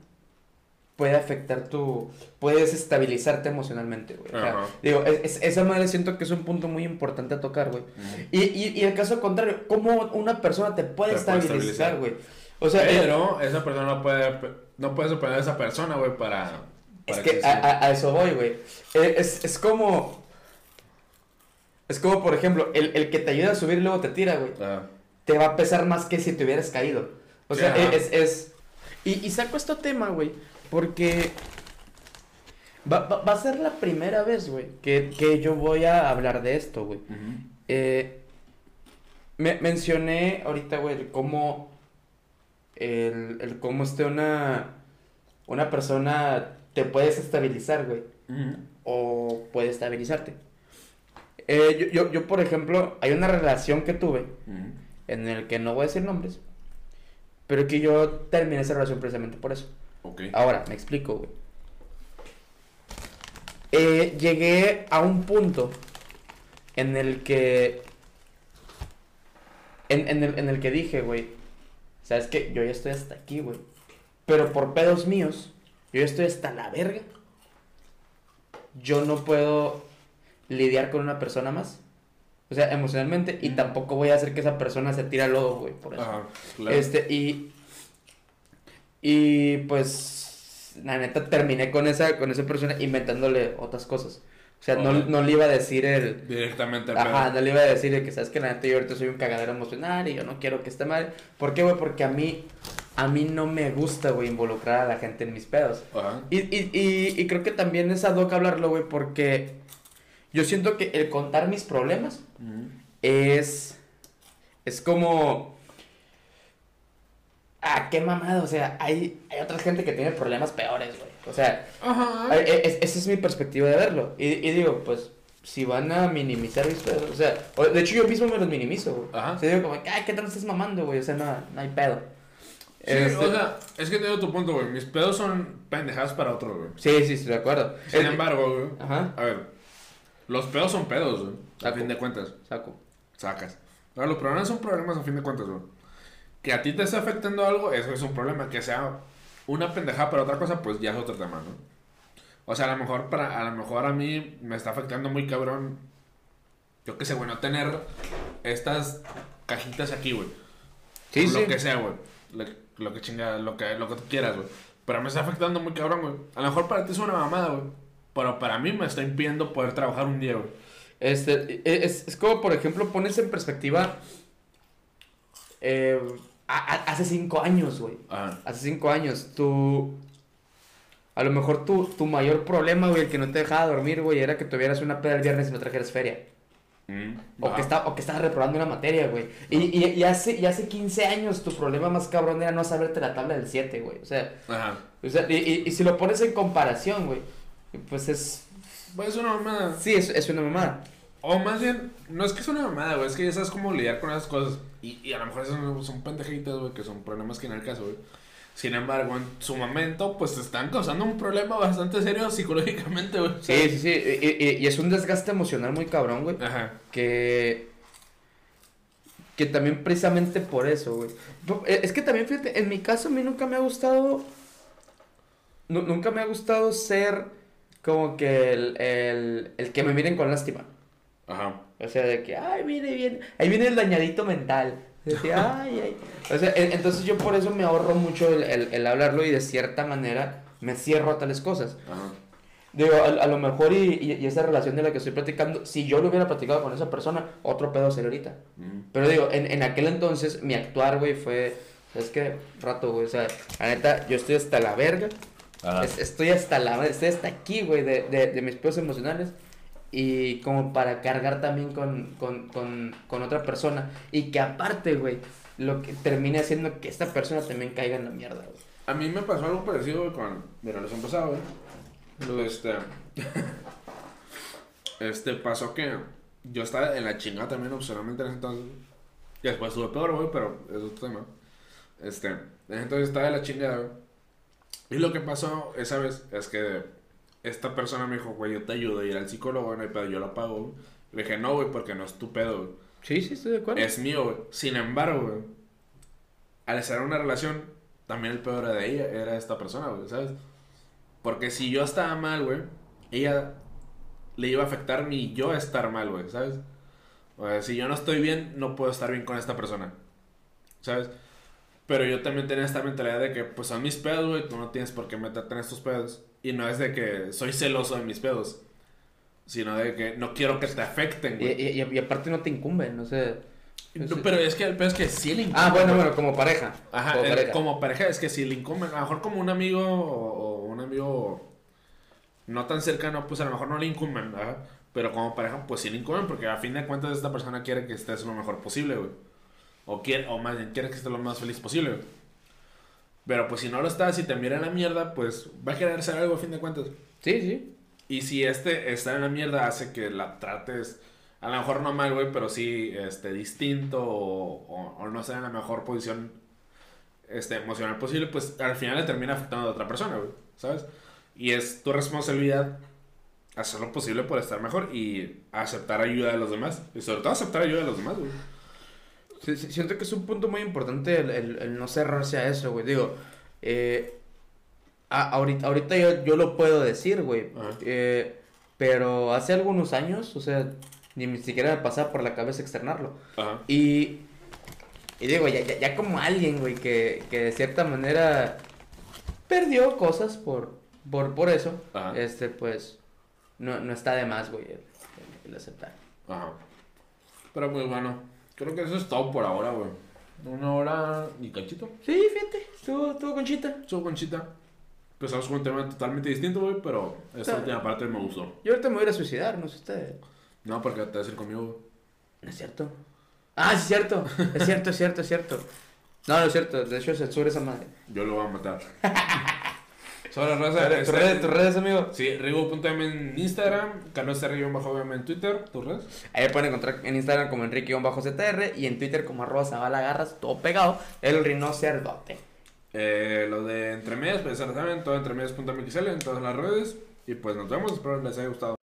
puede afectar tu... Puedes estabilizarte emocionalmente, güey. O sea, Ajá. digo, es- es- esa madre siento que es un punto muy importante a tocar, güey. Y, y, y el caso contrario, cómo una persona te puede Te puede estabilizar, güey. O sea, eh, Pero esa persona no puede, no puede sorprender a esa persona, güey, para, Es que a, a- a eso voy, güey. Eh, Es, es como. Es como, por ejemplo, el, el que te ayuda a subir y luego te tira, güey. Ah, Te va a pesar más que si te hubieras caído. O sea, es. es... Y, y saco este tema, güey, porque. Va, va- va a ser la primera vez, güey, que, que yo voy a hablar de esto, güey. Eh, me, mencioné ahorita, güey, el cómo. El, el cómo este una. Una persona te puedes estabilizar, güey. O puede estabilizarte. Eh, yo, yo, yo, por ejemplo, hay una relación que tuve en el que no voy a decir nombres, pero que yo terminé esa relación precisamente por eso. Ok. Ahora, me explico, güey. Eh, llegué a un punto en el que. En, en el, en el que dije, güey. ¿Sabes qué? Yo ya estoy hasta aquí, güey. Pero por pedos míos, yo estoy hasta la verga. Yo no puedo lidiar con una persona más. O sea, emocionalmente. Y tampoco voy a hacer que esa persona se tire al lodo, güey. Por eso. Ajá, claro. Este, y. Y pues. La neta terminé con esa, con esa persona inventándole otras cosas. O sea, no, no le iba a decir el. Directamente al Ajá, pedo. no le iba a decir de que sabes que la neta yo ahorita soy un cagadero emocional y yo no quiero que esté mal. ¿Por qué, güey? Porque a mí, a mí no me gusta, güey, involucrar a la gente en mis pedos. Ajá. Y, y, y, y creo que también es ad hoc hablarlo, güey, porque yo siento que el contar mis problemas es. Es como. Ah, qué mamada, o sea, hay, hay otra gente que tiene problemas peores, güey. O sea, Ajá. E- es- esa es mi perspectiva de verlo. Y, y digo, pues, si van a minimizar mis pedos, o sea, o- de hecho yo mismo me los minimizo, güey. Ajá. O sea, digo como, ay, ¿qué tal estás mamando, güey? O sea, no, no hay pedo. Sí, Este, o sea, es que te digo tu punto, güey. Mis pedos son pendejadas para otros, güey. sí, sí, estoy de acuerdo. Sin Es- embargo, güey. Ajá, A ver, los pedos son pedos, güey. A fin de cuentas, saco. sacas. Ahora, los problemas son problemas a fin de cuentas, güey. Que a ti te esté afectando algo, eso es un problema. Que sea una pendejada para otra cosa, pues ya es otro tema, ¿no? O sea, a lo mejor para, a lo mejor a mí me está afectando muy cabrón. Yo qué sé, güey, no tener estas cajitas aquí, güey. Sí, lo sí. que sea, güey. Lo, lo que chinga, lo que, lo que tú quieras, güey. Pero me está afectando muy cabrón, güey. A lo mejor para ti es una mamada, güey. Pero para mí me está impidiendo poder trabajar un día, güey. Este, e- es, es como, por ejemplo, pones en perspectiva. eh, hace cinco años, güey. Ajá. Hace cinco años, tú. A lo mejor tu, tu mayor problema, güey, el que no te dejaba dormir, güey, era que tuvieras una peda el viernes y no trajeras feria. Mm, O ajá. que, está, o que estabas reprobando una materia, güey. Y, y, y hace, y hace 15 años tu problema más cabrón era no saberte la tabla del 7, güey. O sea, Ajá. o sea y, y, y si lo pones en comparación, güey, pues es... Pues es una mamada. Sí, es, es una mamada. O más bien, no es que es una mamada, güey. Es que ya sabes cómo lidiar con esas cosas. Y, y a lo mejor son, son pendejitas, güey, que son problemas que en el caso, güey. Sin embargo, en su momento, pues te están causando un problema bastante serio psicológicamente, güey. Sí, sí, sí. Y, y- y es un desgaste emocional muy cabrón, güey. Ajá. Que... Que también precisamente por eso, güey. Eh, Es que también, fíjate, en mi caso a mí nunca me ha gustado... nu- nunca me ha gustado ser como que el, el, el que me miren con lástima. Ajá. O sea, de que, ay, mire bien, ahí viene el dañadito mental. Ay, ay. O sea, en- entonces yo por eso me ahorro mucho el, el- el hablarlo y de cierta manera me cierro a tales cosas. Ajá. Digo, a, a lo mejor y, y- y esa relación de la que estoy platicando, si yo lo hubiera platicado con esa persona, otro pedo sería ahorita. Mm. Pero digo, en, en aquel entonces mi actuar, güey, fue, es que rato, güey, o sea, la neta, yo estoy hasta la verga. Es- estoy hasta la estoy hasta aquí, güey, de, de, de mis pedos emocionales. Y como para cargar también con, con, con, con otra persona. Y que aparte, güey, lo que termine haciendo que esta persona también caiga en la mierda, güey. A mí me pasó algo parecido, güey, con mi relación pasada, güey. Este. [laughs] este pasó que yo estaba en la chingada también, emocionalmente en ese entonces. Y después estuve peor, güey, pero es otro tema. Este. En ese entonces estaba en la chingada, güey. Y lo que pasó esa vez es que esta persona me dijo, güey, yo te ayudo a ir al psicólogo, no hay pedo, yo lo pago. Le dije, no, güey, porque no es tu pedo, güey. Sí, sí, estoy de acuerdo. Es mío, güey. Sin embargo, güey, al estar en una relación, también el peor era de ella, era esta persona, güey, ¿sabes? Porque si yo estaba mal, güey, ella le iba a afectar mi yo estar mal, güey, ¿sabes? O sea, si yo no estoy bien, no puedo estar bien con esta persona, ¿sabes? Pero yo también tenía esta mentalidad de que, pues son mis pedos, güey, tú no tienes por qué meterte en estos pedos. Y no es de que soy celoso de mis pedos, sino de que no quiero que te afecten, güey. y, y- y aparte no te incumben, no sé. No, pero es que el pedo es que sí le Ah, incumbe, bueno, güey. bueno, como pareja. Ajá, como el- pareja. como pareja es que si le incumben, a lo mejor como un amigo o, o un amigo no tan cercano, pues a lo mejor no le incumben. Pero como pareja, pues sí le incumben, porque a fin de cuentas esta persona quiere que estés lo mejor posible, güey. O, quiere, o más bien, quiere que estés lo más feliz posible. Pero pues si no lo estás y te mira en la mierda, pues va a querer hacer algo a fin de cuentas. Sí, sí. Y si este estar en la mierda hace que la trates, a lo mejor no mal, güey, pero sí este, distinto o, o, o no sea en la mejor posición este, emocional posible, pues al final le termina afectando a otra persona, güey, ¿sabes? Y es tu responsabilidad hacer lo posible por estar mejor y aceptar ayuda de los demás. Y sobre todo aceptar ayuda de los demás, güey. Sí, sí, siento que es un punto muy importante el, el- el no cerrarse a eso, güey. Digo, eh, Ah, ahorita, ahorita yo, yo lo puedo decir, güey. Eh, pero hace algunos años, o sea, ni siquiera me pasaba por la cabeza externarlo. Ajá. Y, y digo, ya, ya, ya como alguien, güey, que, que de cierta manera perdió cosas por, por, por eso, Ajá. este, pues, no, no está de más, güey, el, el- el aceptar. Ajá. Pero pues bueno, creo que eso es todo por ahora, güey. Una hora y cachito. Sí, fíjate, estuvo, estuvo conchita. Su conchita. Empezamos con un tema totalmente distinto, güey, pero esta última parte me gustó. Yo ahorita me voy a ir a suicidar, no sé usted. No, porque te vas a ir conmigo, güey. ¿No es cierto? Ah, sí, es cierto. Es cierto, es cierto, es cierto. No, no es cierto. De hecho, censura esa madre. Yo lo voy a matar. [laughs] Sobre raza. ¿Tus este- redes, tus redes, amigo? Sí, Rigo.m en Instagram, Carlos bajo en Twitter, tus redes. Ahí pueden encontrar en Instagram como Enrique-CTR y en Twitter como arroba Zabalagarras, todo pegado. El rinocerdote. Eh, lo de Entremedias, pues ya saben, todo entremedias.mxl en todas las redes. Y pues nos vemos, espero les haya gustado.